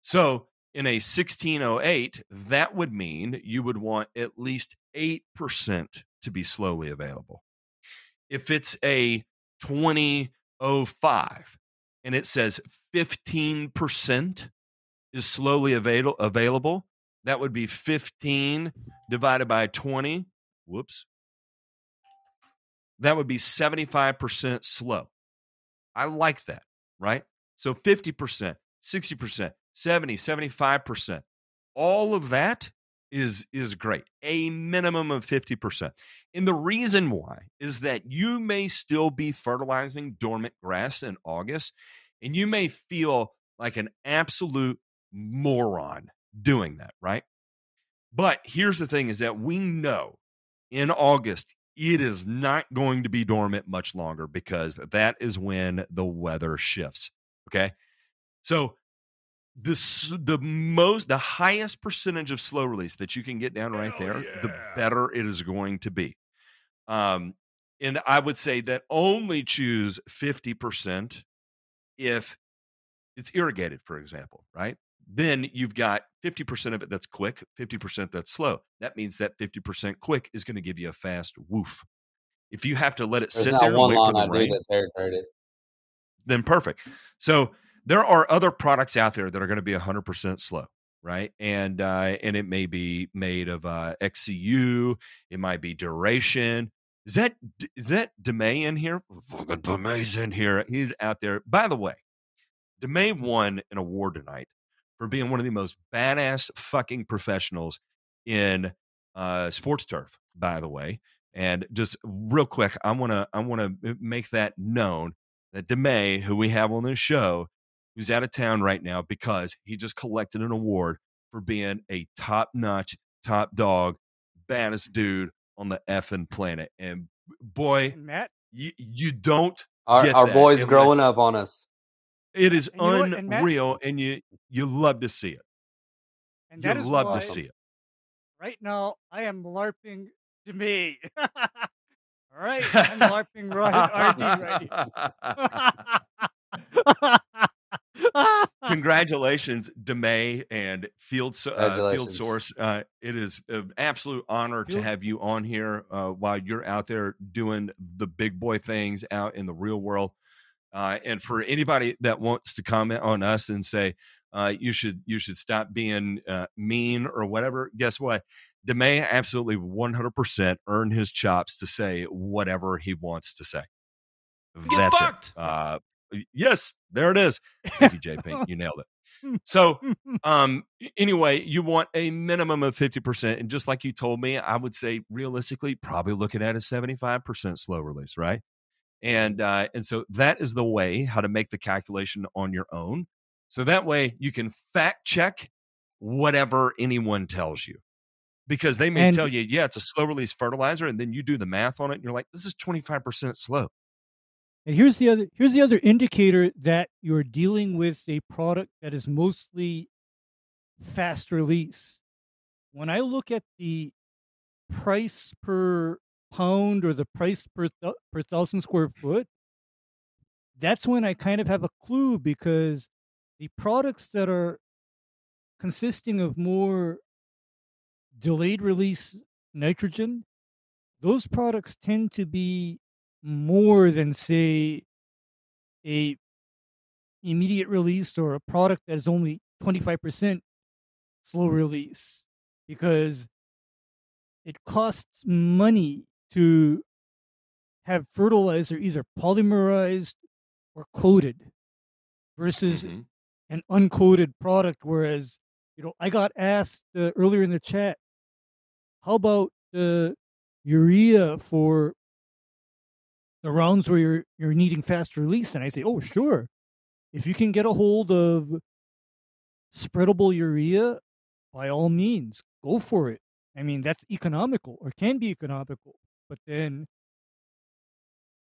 So in a 1608, that would mean you would want at least 8% to be slowly available. If it's a 2005 and it says 15% is slowly avail- available, that would be 15 divided by 20. Whoops. That would be 75% slow. I like that, right? So 50%, 60%, 70, 75%. All of that is is great. A minimum of 50%. And the reason why is that you may still be fertilizing dormant grass in August and you may feel like an absolute moron doing that, right? But here's the thing is that we know in August it is not going to be dormant much longer because that is when the weather shifts. Okay. So the the most the highest percentage of slow release that you can get down right Hell there, the better it is going to be. Um, and I would say that only choose 50% if it's irrigated, for example, right? Then you've got 50% of it that's quick, 50% that's slow. That means that 50% quick is going to give you a fast woof. If you have to let it There's sit there one wait for the rain, then perfect. So there are other products out there that are going to be 100% slow, right? And uh, and it may be made of uh, XCU, it might be duration. Is that is that Demay in here? Demay's in here. He's out there. By the way, Demay won an award tonight for being one of the most badass fucking professionals in uh, sports turf. By the way, and just real quick, I want to I want to make that known that Demay, who we have on this show, who's out of town right now because he just collected an award for being a top notch, top dog, baddest dude on the effing planet. And boy, Matt, you, you don't. Our, Get our that, boys unless- growing up on us. It is And you know what, and Matt- unreal, and you you love to see it. and You that is love why to see it. right now I am larping to me. All right, I'm larping right, RD right here. Congratulations, Demay and Field uh, Field Source. Uh, it is an absolute honor to have you on here uh, while you're out there doing the big boy things out in the real world. Uh, and for anybody that wants to comment on us and say uh, you should you should stop being uh, mean or whatever, guess what? Demay absolutely 100% earned his chops to say whatever he wants to say. Get That's it. fucked. Uh, yes, there it is. Thank you, J Pink. You nailed it. So, um, anyway, you want a minimum of 50%. And just like you told me, I would say realistically, probably looking at a 75% slow release, right? And uh, and so that is the way how to make the calculation on your own. So that way you can fact check whatever anyone tells you. Because they may And- tell you, yeah, it's a slow release fertilizer, and then you do the math on it, and you're like, this is 25% slow. And here's the other here's the other indicator that you're dealing with a product that is mostly fast release. When I look at the price per pound or the price per thou- per thousand square foot, that's when I kind of have a clue because the products that are consisting of more delayed release nitrogen, those products tend to be more than say a immediate release or a product that is only 25% slow release because it costs money to have fertilizer either polymerized or coated versus Mhm. an uncoated product whereas you know i got asked uh, earlier in the chat how about the urea for the rounds where you're you're needing fast release and i say oh sure if you can get a hold of spreadable urea by all means go for it i mean that's economical or can be economical but then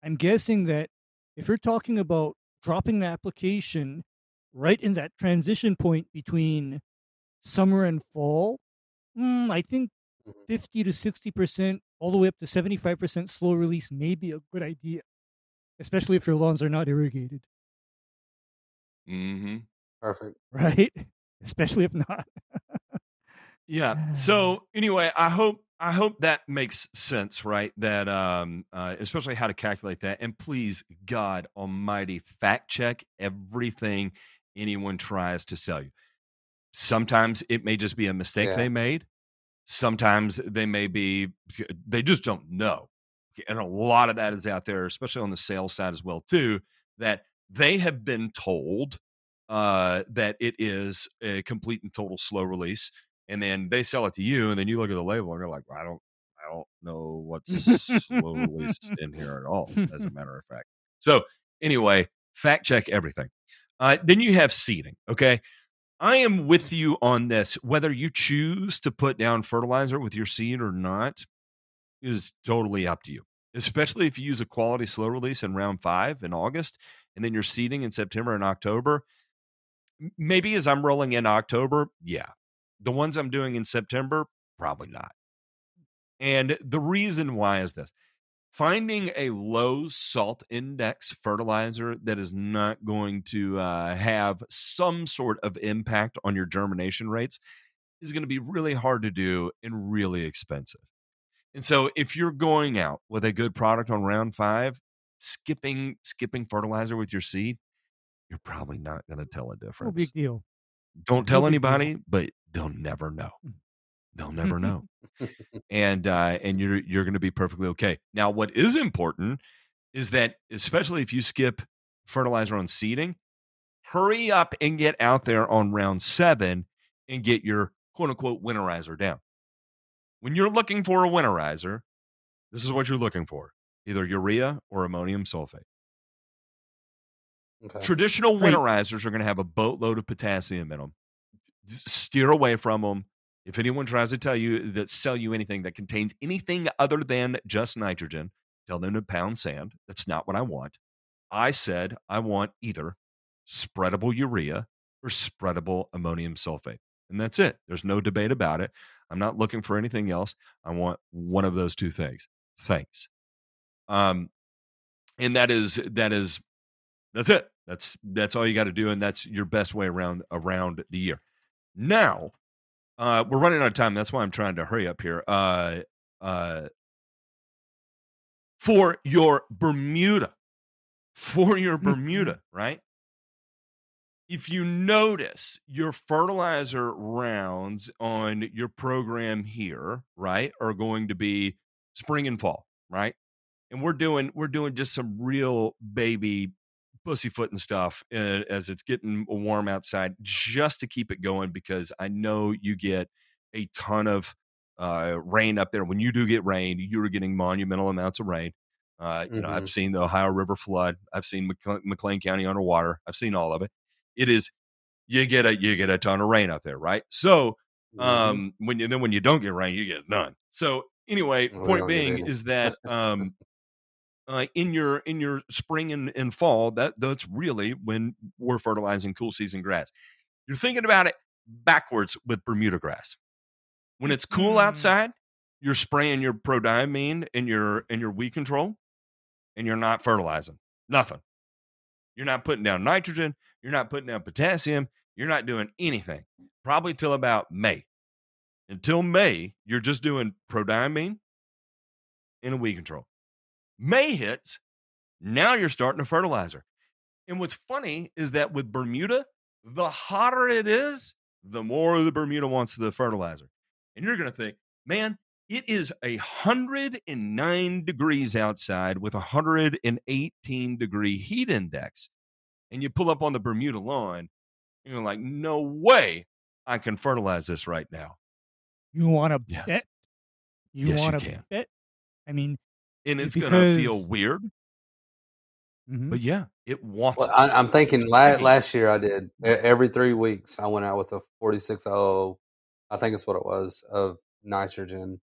i'm guessing that if you're talking about dropping an application right in that transition point between summer and fall mm, i think Mhm. 50 to 60% all the way up to 75% slow release may be a good idea especially if your lawns are not irrigated Mm hmm Perfect. right especially if not Yeah. So anyway, I hope I hope that makes sense, right? That um uh, especially how to calculate that. And please, God Almighty, fact check everything anyone tries to sell you. Sometimes it may just be a mistake Yeah. they made. Sometimes they may be they just don't know. And a lot of that is out there, especially on the sales side as well, too, that they have been told uh, that it is a complete and total slow release and then they sell it to you, and then you look at the label and you're like, I don't, I don't know what's slow release in here at all. As a matter of fact. So anyway, fact check everything. Uh, then you have seeding. Okay, I am with you on this. Whether you choose to put down fertilizer with your seed or not is totally up to you. Especially if you use a quality slow release in round five in August, and then you're seeding in September and October. Maybe as I'm rolling in October, yeah. The ones I'm doing in September, probably not. And the reason why is this finding a low salt index fertilizer that is not going to uh, have some sort of impact on your germination rates is going to be really hard to do and really expensive. And so if you're going out with a good product on round 5, skipping skipping fertilizer with your seed, you're probably not going to tell a difference. no big deal Don't tell no deal. anybody, but they'll never know. They'll never know. and uh, and you're you're going to be perfectly okay. Now, what is important is that especially if you skip fertilizer on seeding, hurry up and get out there on round seven and get your quote unquote winterizer down. When you're looking for a winterizer, this is what you're looking for: either urea or ammonium sulfate. Okay. Traditional winterizers are going to have a boatload of potassium in them. Steer away from them. If anyone tries to tell you that sell you anything that contains anything other than just nitrogen, tell them to pound sand. That's not what I want. I said I want either spreadable urea or spreadable ammonium sulfate. And that's it. There's no debate about it. I'm not looking for anything else. I want one of those two things. Thanks. Um, and that is that is that's it. That's that's all you got to do, and that's your best way around around the year. Now, uh, we're running out of time. That's why I'm trying to hurry up here. Uh, uh, for your Bermuda, for your Bermuda, right? If you notice your fertilizer rounds on your program here, right, are going to be spring and fall, right? And we're doing we're doing just some real baby pussyfoot and stuff uh, as it's getting warm outside just to keep it going because I know you get a ton of uh, rain up there. When you do get rain, you are getting monumental amounts of rain. Uh, you know, I've seen the Ohio River flood. I've seen McLean, McLean County underwater. I've seen all of it. It is you get a you get a ton of rain up there, right? So Mhm. um when you then when you don't get rain, you get none. So anyway, point being is that um uh, in your in your spring and, and fall that that's really when we're fertilizing cool season grass you're thinking about it backwards with bermuda grass when it's cool Mm. outside you're spraying your prodiamine and your and your weed control and you're not fertilizing nothing you're not putting down nitrogen You're not putting down potassium. You're not doing anything. Probably till about May. Until May, you're just doing prodiamine and a weed control. May hits, now you're starting a fertilizer. And what's funny is that with Bermuda, the hotter it is, the more the Bermuda wants the fertilizer. And you're going to think, man, it is a 109 degrees outside with a 118 degree heat index. And you pull up on the Bermuda lawn, and you're like, no way I can fertilize this right now. You want to Yes. bet? You Yes, want to bet? I mean, And it's going to feel Because- weird, mhm. but yeah, it wants Well. I, I'm thinking la- Right. last year I did every three weeks I went out with a 4600, I think it's what it was of nitrogen.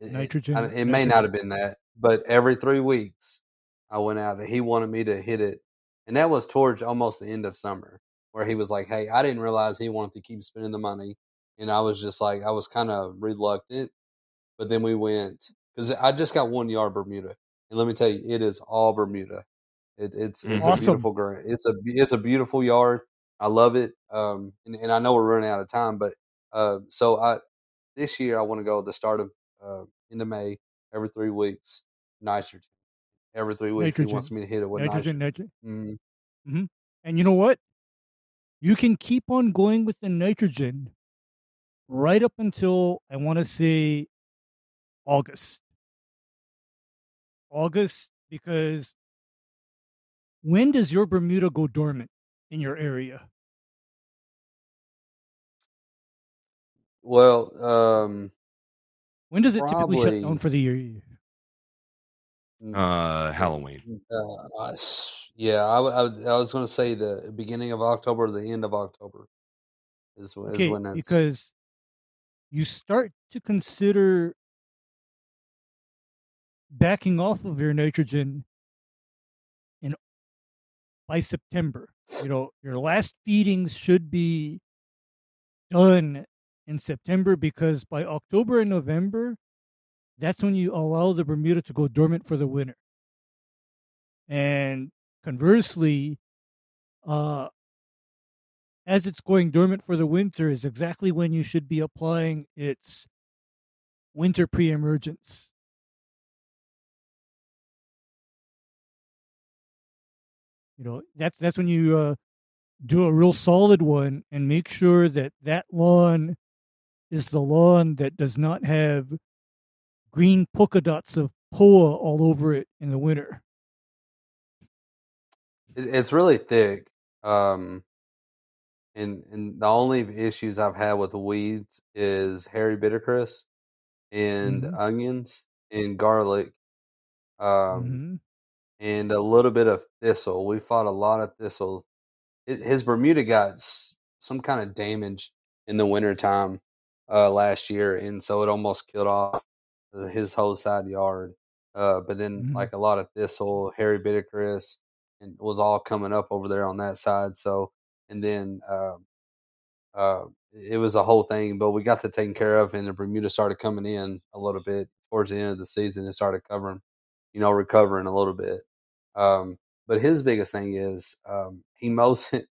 It- it- Nitrogen, I- It, may not have been that, but every three weeks I went out that he wanted me to hit it, and that was towards almost the end of summer where he was like, "Hey, I didn't realize he wanted to keep spending the money," and I was just like, I was kind of reluctant, but then we went because I just got one yard Bermuda, and let me tell you, it is all Bermuda. It, it's it's Awesome. a beautiful ground. It's a it's a beautiful yard. I love it. Um, and, and I know we're running out of time, but uh, so I this year I want to go at the start of uh, into May every three weeks nitrogen. Every three weeks he wants me to hit it with nitrogen, nitrogen. nitrogen. Mm, And you know what? You can keep on going with the nitrogen right up until I want to say August. August, because when does your Bermuda go dormant in your area? well, um, When does it typically shut down for the year? Uh, Halloween. uh, I s- yeah, I, w- I was, I was going to say the beginning of October, the end of October is, wh- is when that's because you start to consider backing off of your nitrogen in by September. You know, your last feedings should be done in September because by October and November, that's when you allow the Bermuda to go dormant for the winter. And conversely, uh, as it's going dormant for the winter is exactly when you should be applying its winter pre-emergence. You know, that's that's when you uh, do a real solid one and make sure that that lawn is the lawn that does not have green polka dots of POA all over it in the winter. it's really thick. Um, and and the only issues I've had with the weeds is hairy bittercress and Mhm. onions and garlic. Um, Mhm. And a little bit of thistle. We fought a lot of thistle. His Bermuda got some kind of damage in the wintertime uh, last year, and so it almost killed off uh, his whole side yard. Uh, but then, Mhm. like a lot of thistle, hairy bittercress, and was all coming up over there on that side. So, and then um, uh, it was a whole thing. But we got that taken care of, and the Bermuda started coming in a little bit towards the end of the season. It started covering, you know, recovering a little bit. Um, but his biggest thing is um, he mows it.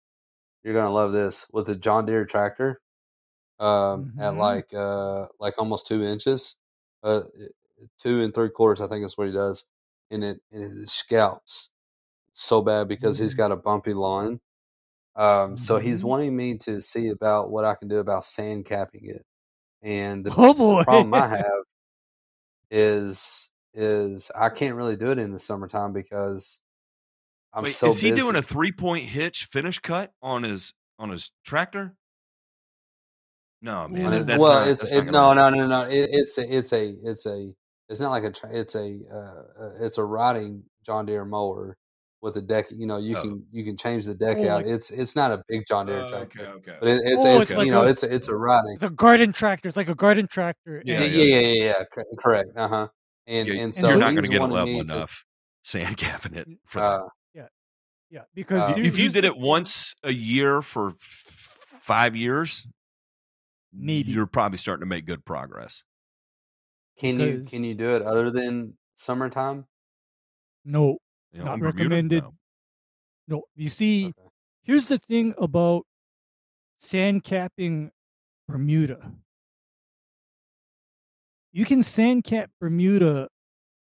You're gonna love this with the John Deere tractor um, at Mhm. like uh, like almost two inches, uh, two and three quarters. I think is what he does, and it, and it scalps so bad because he's Mhm. got a bumpy lawn. Um, so he's Mhm. wanting me to see about what I can do about sand capping it. And the, Oh the problem I have is is I can't really do it in the summertime because I'm Wait, so is he busy. doing a three point hitch finish cut on his on his tractor? No, man. It- that's well, not, it's that's it, not no, no, no, no. It, it's a, it's a, it's a, it's not like a, tra- it's a, uh, uh, it's a riding John Deere mower with a deck. You know, you Oh. can you can change the deck Oh, out. like- it's it's not a big John Deere Oh, tractor, okay, okay. but it, it's Oh, it's, it's like you know it's it's a riding. It's a garden tractor. It's like a garden tractor. Yeah, Yeah, and- yeah, yeah, yeah, yeah. Correct. Uh huh. And Yeah, and and so You're not going to get it wanting level me to- enough sand capping it for that. Uh, yeah, because Uh, here- if you did it once a year for five years, Maybe. you're probably starting to make good progress. can you can you do it other than summertime? no, You know, Not Bermuda? recommended. No. no. You see, Okay. here's the thing about sand capping Bermuda. You can sand cap Bermuda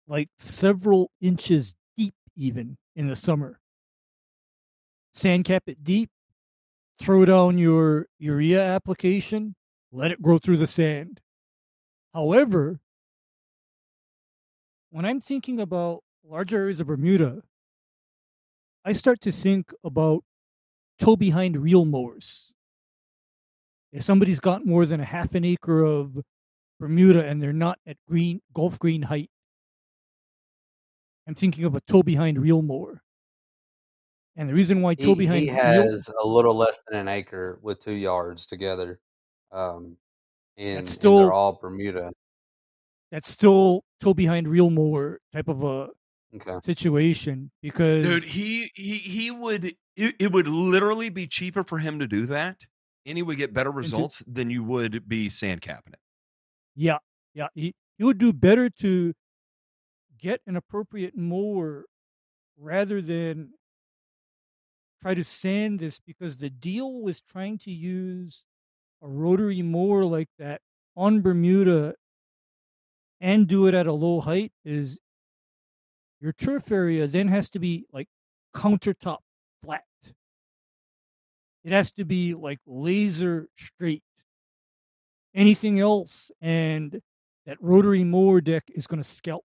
like several inches deep, even in the summer. Sand cap it deep, throw down your urea application, let it grow through the sand. However, when I'm thinking about large areas of Bermuda, I start to think about tow behind reel mowers. If somebody's got more than a half an acre of Bermuda and they're not at green golf green height, I'm thinking of a tow behind reel mower. And the reason why tow He behind he reel has a little less than an acre with two yards together, um, and that's and they're all Bermuda. that's still tow behind reel mower type of a Okay. situation Dude, because he he he would it, it would literally be cheaper for him to do that, and he would get better and to results than you would be sand capping it. Yeah yeah he, would do better to get an appropriate mower rather than try to sand this because the deal was trying to use a rotary mower like that on Bermuda and do it at a low height is your turf area then has to be like countertop flat. It has to be like laser straight. Anything else and that rotary mower deck is going to scalp.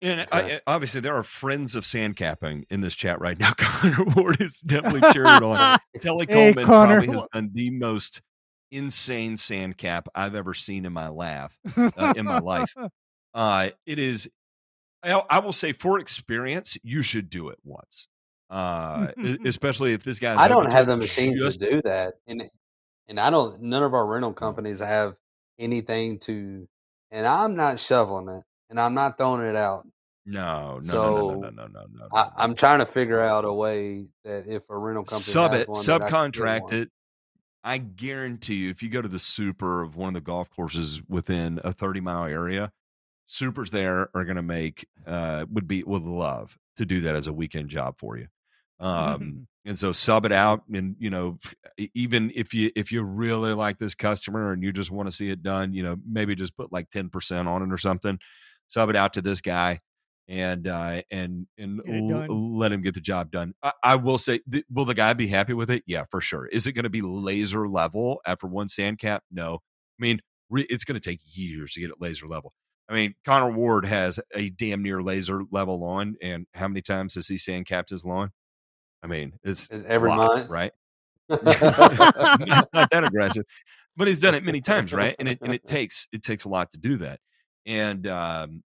And Okay. I, I- obviously, there are friends of sand capping in this chat right now. Connor Ward is definitely cheering on. Telly hey, Coleman Connor. probably has done the most insane sand cap I've ever seen in my laugh uh, in my life. Uh, it is. I, I will say, for experience, you should do it once. Uh, especially if this guy. I don't have the machine just to do that, and and I don't. None of our rental companies have anything to, and I'm not shoveling it, and I'm not throwing it out. no, no, no, no, no, no, no, no, no, I, I'm trying to figure out a way that if a rental company Sub it, one, that I subcontract it. I guarantee you, if you go to the super of one of the golf courses within a 30 mile area, supers there are going to make uh would be would love to do that as a weekend job for you um and so sub it out and you know even if you if you really like this customer and you just want to see it done you know maybe just put like 10% on it or something sub it out to this guy and uh and and l- let him get the job done. I, I will say th- will the guy be happy with it? Yeah for sure. Is it going to be laser level after one sand cap? No. I mean re- it's going to take years to get it laser level. I mean, Connor Ward has a damn near laser level lawn, and how many times has he sand capped his lawn? I mean, it's Every month. right? not, not that aggressive, but he's done it many times, right? And it and it takes it takes a lot to do that, and um,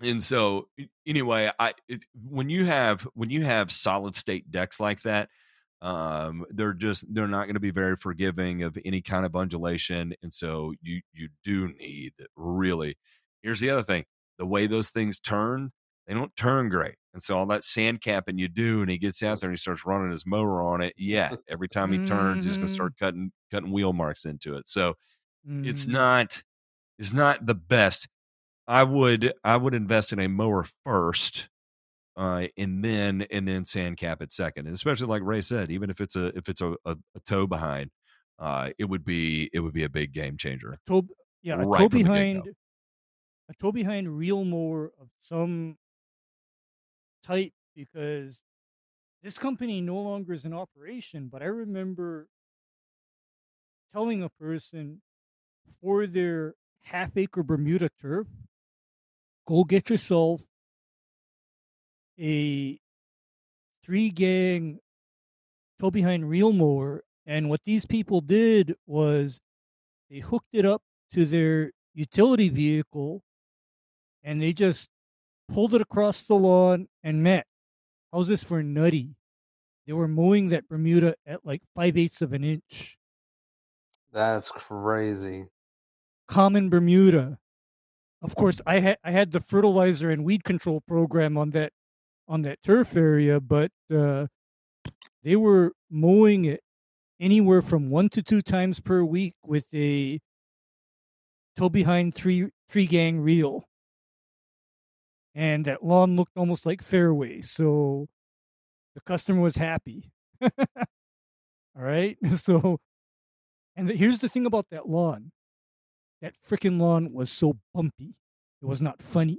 and so anyway, I it, when you have when you have solid state decks like that, um, they're just they're not going to be very forgiving of any kind of undulation, and so you you do need really. Here's the other thing: the way those things turn, they don't turn great, and so all that sand capping you do, and he gets out there and he starts running his mower on it. Yeah, every time he turns, he's going to Mhm. start cutting cutting wheel marks into it. So it's Mhm. not it's not the best. I would I would invest in a mower first, uh, and then and then sand cap it second. And especially like Ray said, even if it's a if it's a, a, a tow behind, uh, it would be it would be a big game changer tow, yeah, a right tow from the get go. behind a tow behind reel mower of some type because this company no longer is in operation. But I remember telling a person for their half acre Bermuda turf, go get yourself a three gang tow behind reel mower. And what these people did was they hooked it up to their utility vehicle and they just pulled it across the lawn and met. How's this for nutty? They were mowing that Bermuda at like five eighths of an inch. That's crazy. Common Bermuda. Of course, I had I had the fertilizer and weed control program on that on that turf area, but uh, they were mowing it anywhere from one to two times per week with a tow behind three three gang reel. And that lawn looked almost like fairway. So the customer was happy. All right. So, and the, here's the thing about that lawn that freaking lawn was so bumpy. It was not funny.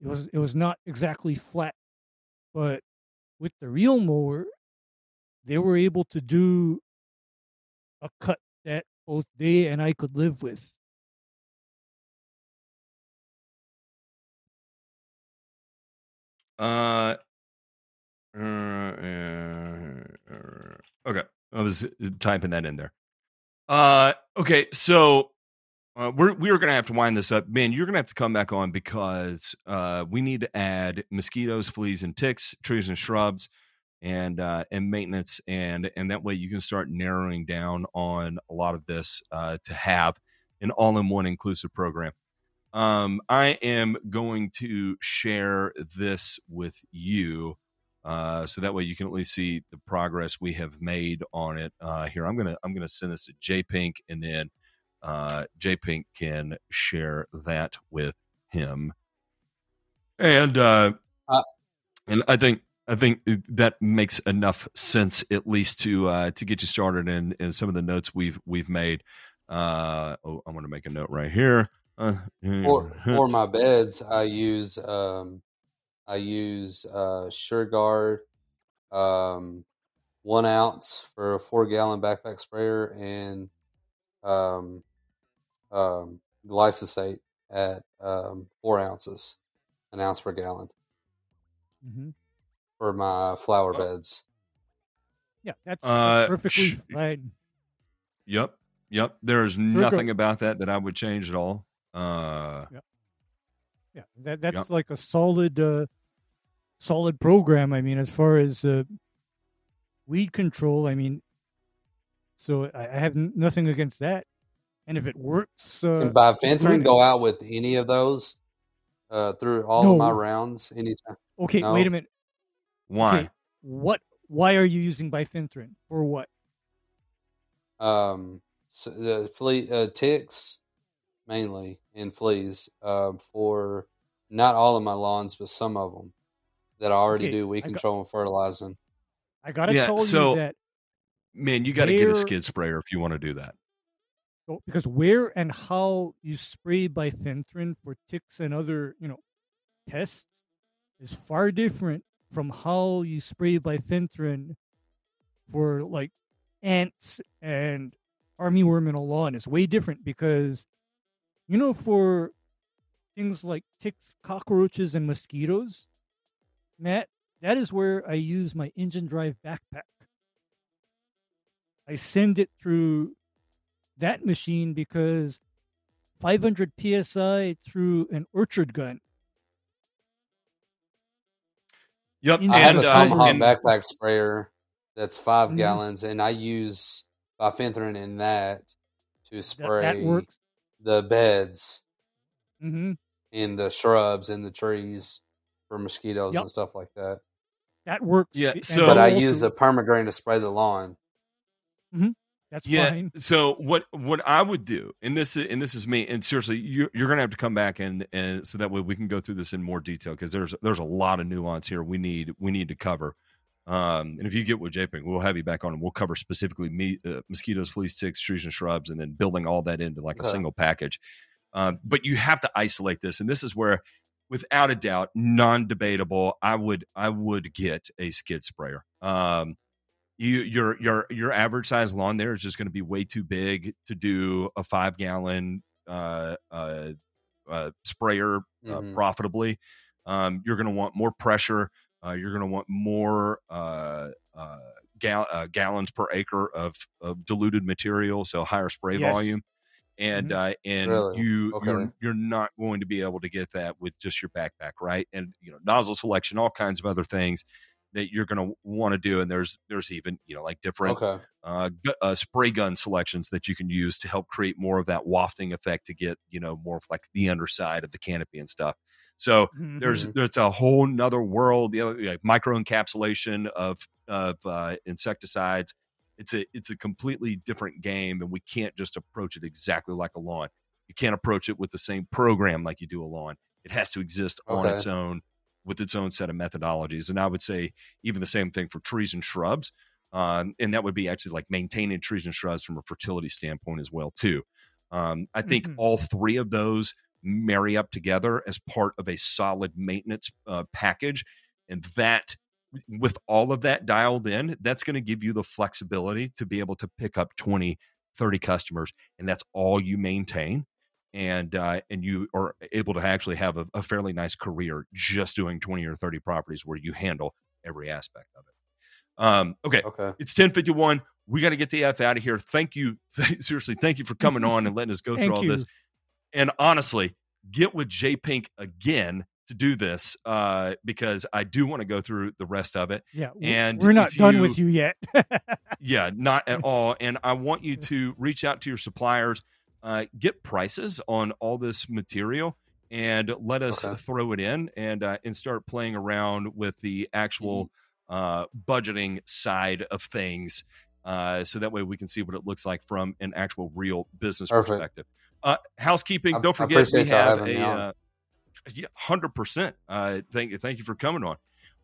It was it was not exactly flat, but with the reel mower, they were able to do a cut that both they and I could live with. Uh, uh, uh, okay, I was uh, typing that in there. Uh, okay, so uh, we're we are gonna have to wind this up, man. You're gonna have to come back on because uh, we need to add mosquitoes, fleas, and ticks, trees and shrubs, and uh, and maintenance, and and that way you can start narrowing down on a lot of this uh, to have an all-in-one inclusive program. Um, I am going to share this with you. Uh, so that way you can at least see the progress we have made on it. Uh, here, I'm gonna I'm gonna send this to J Pink, and then uh, J Pink can share that with him. And uh, Uh, and I think I think that makes enough sense at least to uh, to get you started in in some of the notes we've we've made. Uh, oh, I'm to make a note right here. Uh, for for my beds, I use um, I use uh, SureGuard, um, one ounce for a four gallon backpack sprayer, and um, um, glyphosate at um, four ounces, an ounce per gallon hmm for my flower beds. Yeah, that's, Uh, perfectly sh- fine. Yep. Yep. There's go- nothing about that that I would change at all. Uh, Yeah, that that's like a solid, uh, solid program. I mean, as far as uh, weed control, I mean, so I, I have n- nothing against that. And if it works, uh, Can bifenthrin doing go out with any of those uh, through all of my rounds anytime? okay, No. wait a minute. why? Okay, what? Why are you using bifenthrin for what? um, s uh, flea uh, ticks mainly and fleas uh, for not all of my lawns, but some of them that I already Okay, do weed I got- control and fertilizing. I gotta Yeah, tell so- you that Man, you got to get a skid sprayer if you want to do that. Because where and how you spray by bifenthrin for ticks and other you know pests is far different from how you spray by bifenthrin for like ants and armyworm in a lawn. It's way different because you know for things like ticks, cockroaches, and mosquitoes, Matt, that is where I use my engine drive backpack. I send it through that machine because 500 psi through an orchard gun. Yep. I have and, a Tomahawk and- backpack sprayer that's 5 Mhm. gallons, and I use bifenthrin in that to That, spray that works. The beds hmm and the shrubs and the trees for mosquitoes Yep. and stuff like that. That works. Yeah, so- But I use the PermaGreen to spray the lawn. That's yeah. fine. So what what I would do, and this is, and this is me, and seriously, you're you're gonna have to come back and and so that way we can go through this in more detail because there's there's a lot of nuance here we need we need to cover. Um, and if you get with J Pink, we'll have you back on and we'll cover specifically me, uh, mosquitoes, fleas, ticks, trees, and shrubs, and then building all that into like a Okay. single package. Um, but you have to isolate this, and this is where, without a doubt, non-debatable, I would I would get a skid sprayer. Um, you your your your average size lawn there is just going to be way too big to do a five gallon uh, uh, uh, sprayer uh, Mhm. profitably. Um, you're going to want more pressure. Uh, you're going to want more uh, uh, gal- uh, gallons per acre of, of diluted material, so higher spray Yes. volume. And uh, and Really? you Okay. you're you're not going to be able to get that with just your backpack, right? And you know nozzle selection, all kinds of other things that you're going to want to do. And there's there's even you know like different Okay. uh, gu- uh, spray gun selections that you can use to help create more of that wafting effect to get you know more of like the underside of the canopy and stuff. So there's Mhm. there's a whole nother world, the other like micro encapsulation of of uh, insecticides. It's a it's a completely different game, and we can't just approach it exactly like a lawn. You can't approach it with the same program like you do a lawn. It has to exist on its own. with its own set of methodologies. And I would say even the same thing for trees and shrubs. Um, and that would be actually like maintaining trees and shrubs from a fertility standpoint as well too. Um, I think Mhm. all three of those marry up together as part of a solid maintenance uh, package, and that with all of that dialed in, that's going to give you the flexibility to be able to pick up 20, 30 customers, and that's all you maintain. And uh, and you are able to actually have a, a fairly nice career just doing 20 or 30 properties where you handle every aspect of it. Um, okay, Okay. it's 1051. We got to get the F out of here. Thank you. seriously, thank you for coming on and letting us go through all you. this. And honestly, get with J Pink again to do this uh, because I do want to go through the rest of it. Yeah, And we're not done you- with you yet. Yeah, not at all. And I want you to reach out to your suppliers, uh, get prices on all this material, and let us Okay. throw it in and uh, and start playing around with the actual uh, budgeting side of things. Uh, so that way we can see what it looks like from an actual real business Perfect. perspective. Uh, housekeeping. I- don't forget we have a uh, hundred percent. Uh, thank you, thank you for coming on.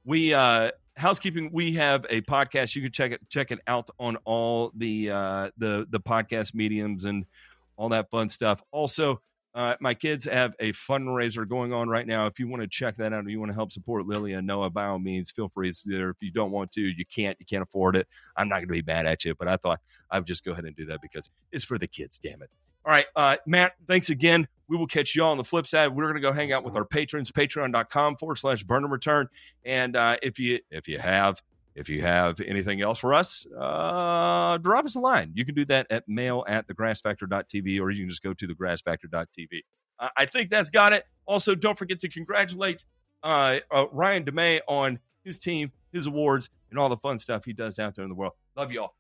We uh, housekeeping. We have a podcast. You can check it check it out on all the uh, the the podcast mediums and all that fun stuff. Also, uh, my kids have a fundraiser going on right now. If you want to check that out, or you want to help support Lily and Noah, by all means, feel free. It's there. If you don't want to, you can't. You can't afford it. I'm not going to be mad at you, but I thought I would just go ahead and do that because it's for the kids. Damn it. All right, uh, Matt. Thanks again. We will catch you all on the flip side. We're going to go hang out with our patrons. Patreon.com forward slash Burnham Return. And uh, if you if you have if you have anything else for us, uh, drop us a line. You can do that at mail at thegrassfactor.tv or you can just go to thegrassfactor.tv. Uh, I think that's got it. Also, don't forget to congratulate uh, uh, Ryan DeMay on his team, his awards, and all the fun stuff he does out there in the world. Love you all. Bye.